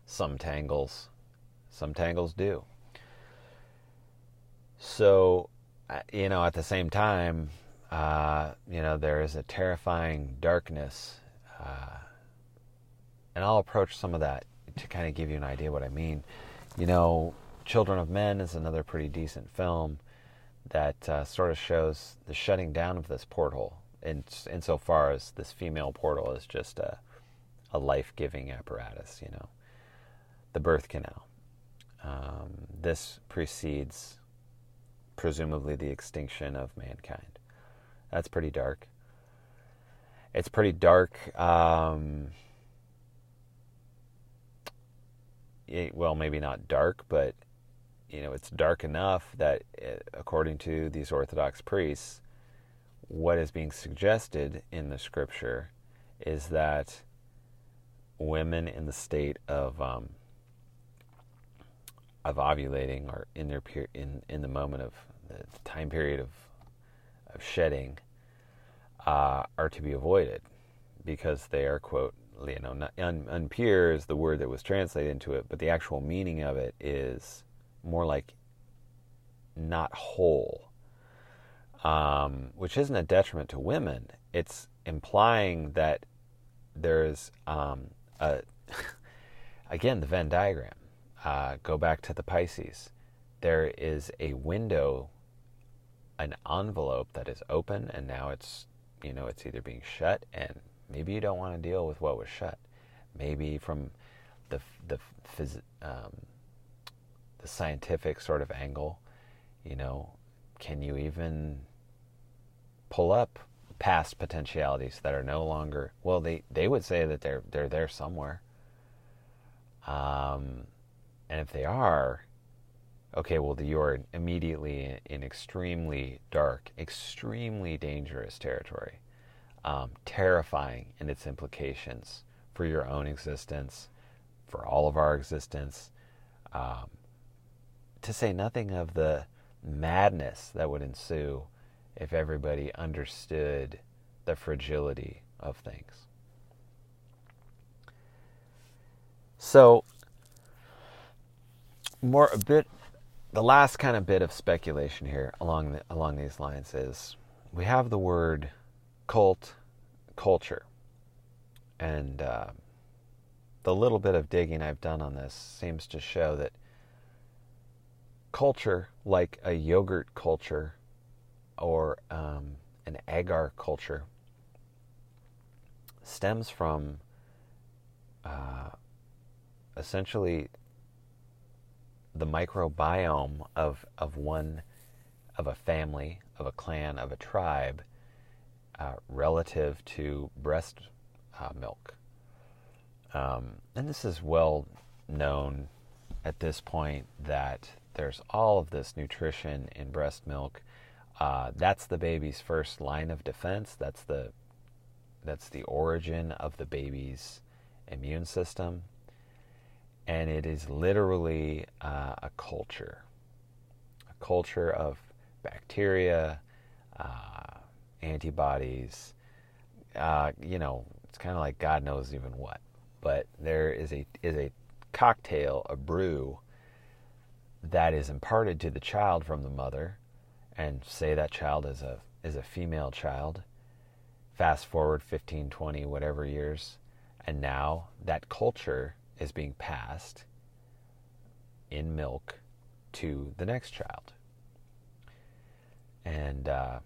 Speaker 1: some tangles, some tangles do. So, uh, you know, at the same time, uh, you know, there is a terrifying darkness. Uh, and I'll approach some of that to kind of give you an idea what I mean. You know, Children of Men is another pretty decent film that uh, sort of shows the shutting down of this portal in insofar as this female portal is just a, a life giving apparatus, you know, the birth canal. Um, this precedes, presumably, the extinction of mankind. That's pretty dark. It's pretty dark. Um, it, well, maybe not dark, but you know, it's dark enough that, uh, according to these Orthodox priests, what is being suggested in the scripture is that women in the state of um, of ovulating or in their in in the moment of the time period of of shedding uh, are to be avoided because they are quote you know not, un, unpure is the word that was translated into it, but the actual meaning of it is more like not whole, um, which isn't a detriment to women. It's implying that there's um, a again the Venn diagram. Uh, go back to the Piscis. There is a window, an envelope that is open, and now it's you know it's either being shut, and maybe you don't want to deal with what was shut. Maybe from the the phys, um, the scientific sort of angle, you know, can you even pull up past potentialities that are no longer well they they would say that they're they're there somewhere. Um, and if they are okay well you're immediately in extremely dark extremely dangerous territory. Um, terrifying in its implications for your own existence for all of our existence. Um, to say nothing of the madness that would ensue if everybody understood the fragility of things. So, more a bit, the last kind of bit of speculation here along the, along these lines is we have the word cult culture, and uh, the little bit of digging I've done on this seems to show that culture, like a yogurt culture or um, an agar culture, stems from uh, essentially the microbiome of of one of a family, of a clan, of a tribe, uh, relative to breast uh, milk. Um, and this is well known at this point that there's all of this nutrition in breast milk. Uh, that's the baby's first line of defense. That's the that's the origin of the baby's immune system, and it is literally uh, a culture, a culture of bacteria, uh, antibodies. Uh, you know, it's kind of like God knows even what. But there is a is a cocktail, a brew that is imparted to the child from the mother, and say that child is a is a female child. Fast forward 15, 20, whatever years, and now that culture is being passed in milk to the next child. And uh,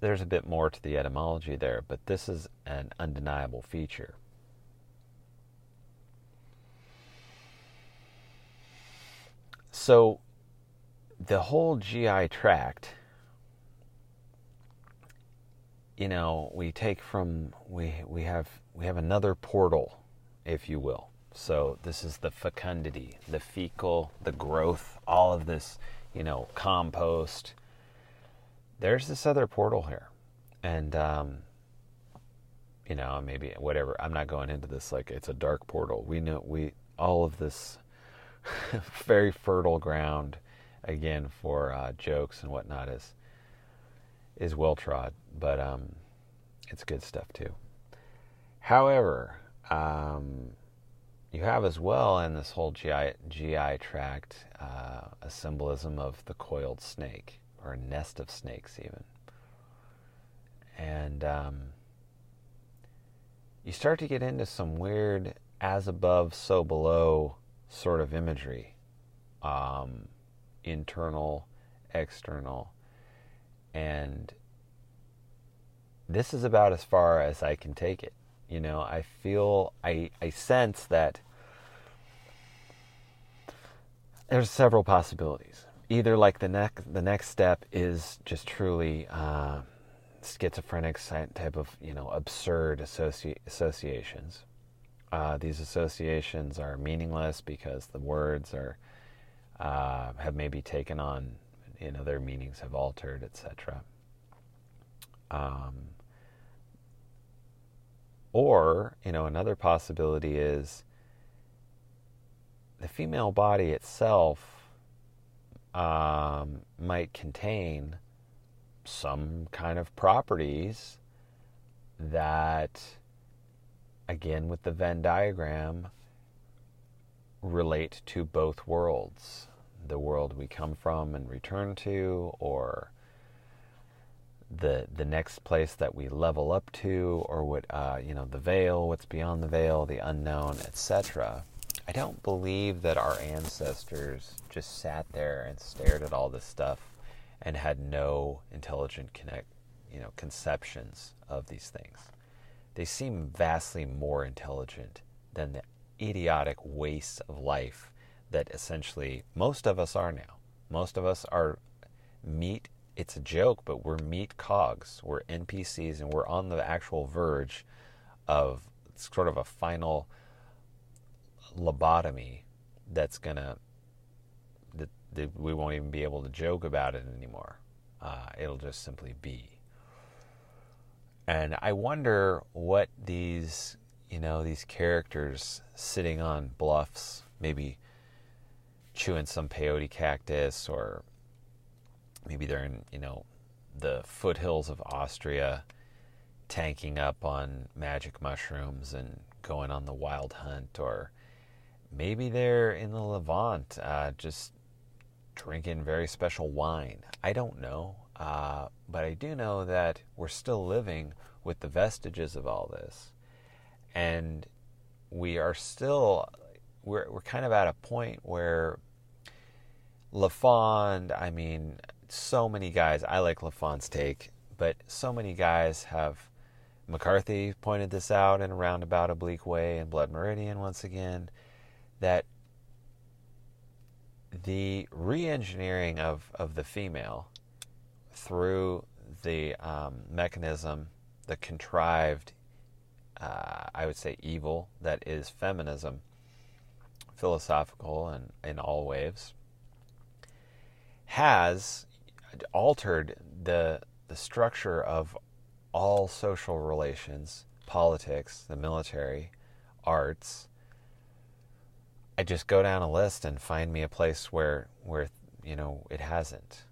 Speaker 1: there's a bit more to the etymology there, but this is an undeniable feature. So the whole GI tract, you know, we take from we we have we have another portal, if you will. So this is the fecundity, the fecal, the growth, all of this, you know, compost. There's this other portal here, and um, you know, maybe whatever. I'm not going into this like it's a dark portal. We know we all of this very fertile ground again for uh, jokes and whatnot is is well trod, but um, it's good stuff too. However, um, you have as well in this whole GI GI tract uh, a symbolism of the coiled snake or a nest of snakes, even, and um, you start to get into some weird as above, so below sort of imagery um, internal, external, and this is about as far as I can take it. You know, I feel, I, I sense that there's several possibilities. Either like the next, the next step is just truly uh, schizophrenic type of, you know, absurd associ- associations. Uh, these associations are meaningless because the words are uh, have maybe taken on, you know, their meanings have altered, etc. Um, or, you know, another possibility is the female body itself um, might contain some kind of properties that, again, with the Venn diagram, relate to both worlds the world we come from and return to, or the the next place that we level up to, or what uh, you know the veil, what's beyond the veil, the unknown, etc. I don't believe that our ancestors just sat there and stared at all this stuff and had no intelligent connect, you know, conceptions of these things. They seem vastly more intelligent than the idiotic waste of life that essentially most of us are now. Most of us are meat it's a joke, but we're meat cogs. We're NPCs, and we're on the actual verge of sort of a final lobotomy that's gonna that, that we won't even be able to joke about it anymore. Uh, it'll just simply be. And I wonder what these, you know, these characters sitting on bluffs, maybe chewing some peyote cactus or maybe they're in you know the foothills of Austria, tanking up on magic mushrooms and going on the wild hunt, or maybe they're in the Levant, uh, just drinking very special wine. I don't know, uh, but I do know that we're still living with the vestiges of all this, and we are still we're we're kind of at a point where LaFond, I mean, so many guys, I like LaFond's take, but so many guys have. McCarthy pointed this out in a roundabout oblique way in Blood Meridian once again that the re engineering of, of the female through the um, mechanism, the contrived, uh, I would say, evil that is feminism, philosophical and in all waves, has altered the the structure of all social relations, politics, the military, arts. I just go down a list and find me a place where where you know it hasn't.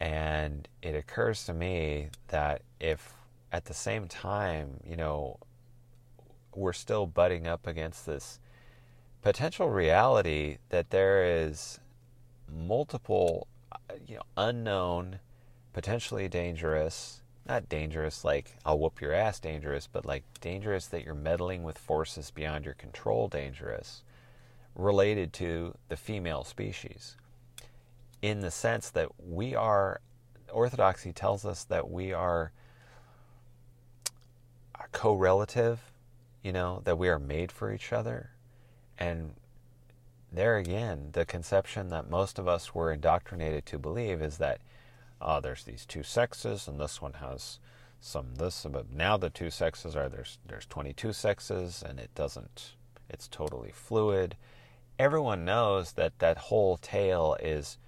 Speaker 1: And it occurs to me that if at the same time, you know, we're still butting up against this potential reality that there is multiple you know, unknown, potentially dangerous, not dangerous like I'll whoop your ass dangerous, but like dangerous that you're meddling with forces beyond your control dangerous, related to the female species. In the sense that we are, Orthodoxy tells us that we are co relative, you know, that we are made for each other. And there again, the conception that most of us were indoctrinated to believe is that oh, there's these two sexes, and this one has some this, but now the two sexes are there's there's 22 sexes, and it doesn't. It's totally fluid. Everyone knows that that whole tale is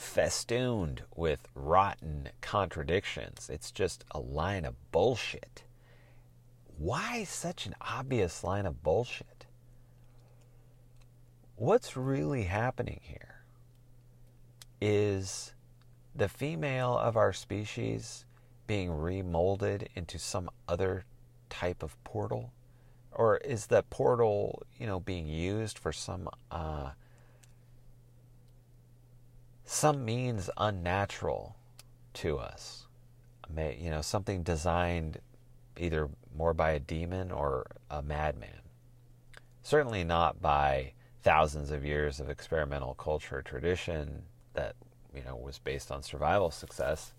Speaker 1: festooned with rotten contradictions. It's just a line of bullshit. Why such an obvious line of bullshit? what's really happening here is the female of our species being remolded into some other type of portal or is the portal you know being used for some uh, some means unnatural to us May, you know something designed either more by a demon or a madman certainly not by thousands of years of experimental culture tradition that you know was based on survival success.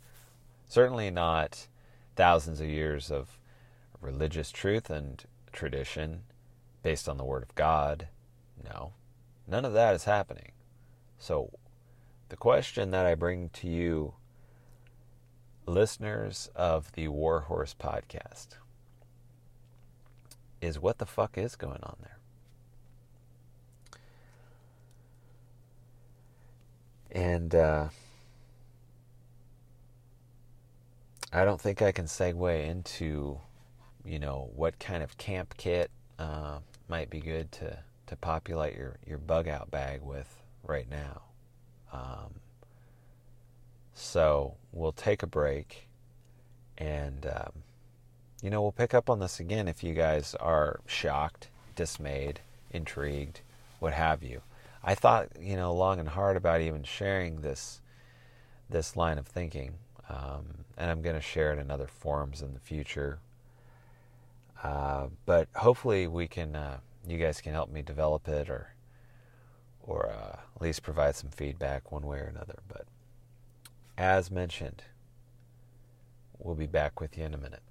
Speaker 1: Certainly not thousands of years of religious truth and tradition based on the Word of God. No, none of that is happening. So, the question that I bring to you, listeners of the Warhorse podcast, is what the fuck is going on there? And uh, I don't think I can segue into, you know, what kind of camp kit uh, might be good to, to populate your, your bug out bag with right now. Um, so we'll take a break and, um, you know, we'll pick up on this again if you guys are shocked, dismayed, intrigued, what have you. I thought, you know, long and hard about even sharing this this line of thinking, um, and I'm going to share it in other forums in the future. Uh, but hopefully, we can, uh, you guys can help me develop it, or or uh, at least provide some feedback one way or another. But as mentioned, we'll be back with you in a minute.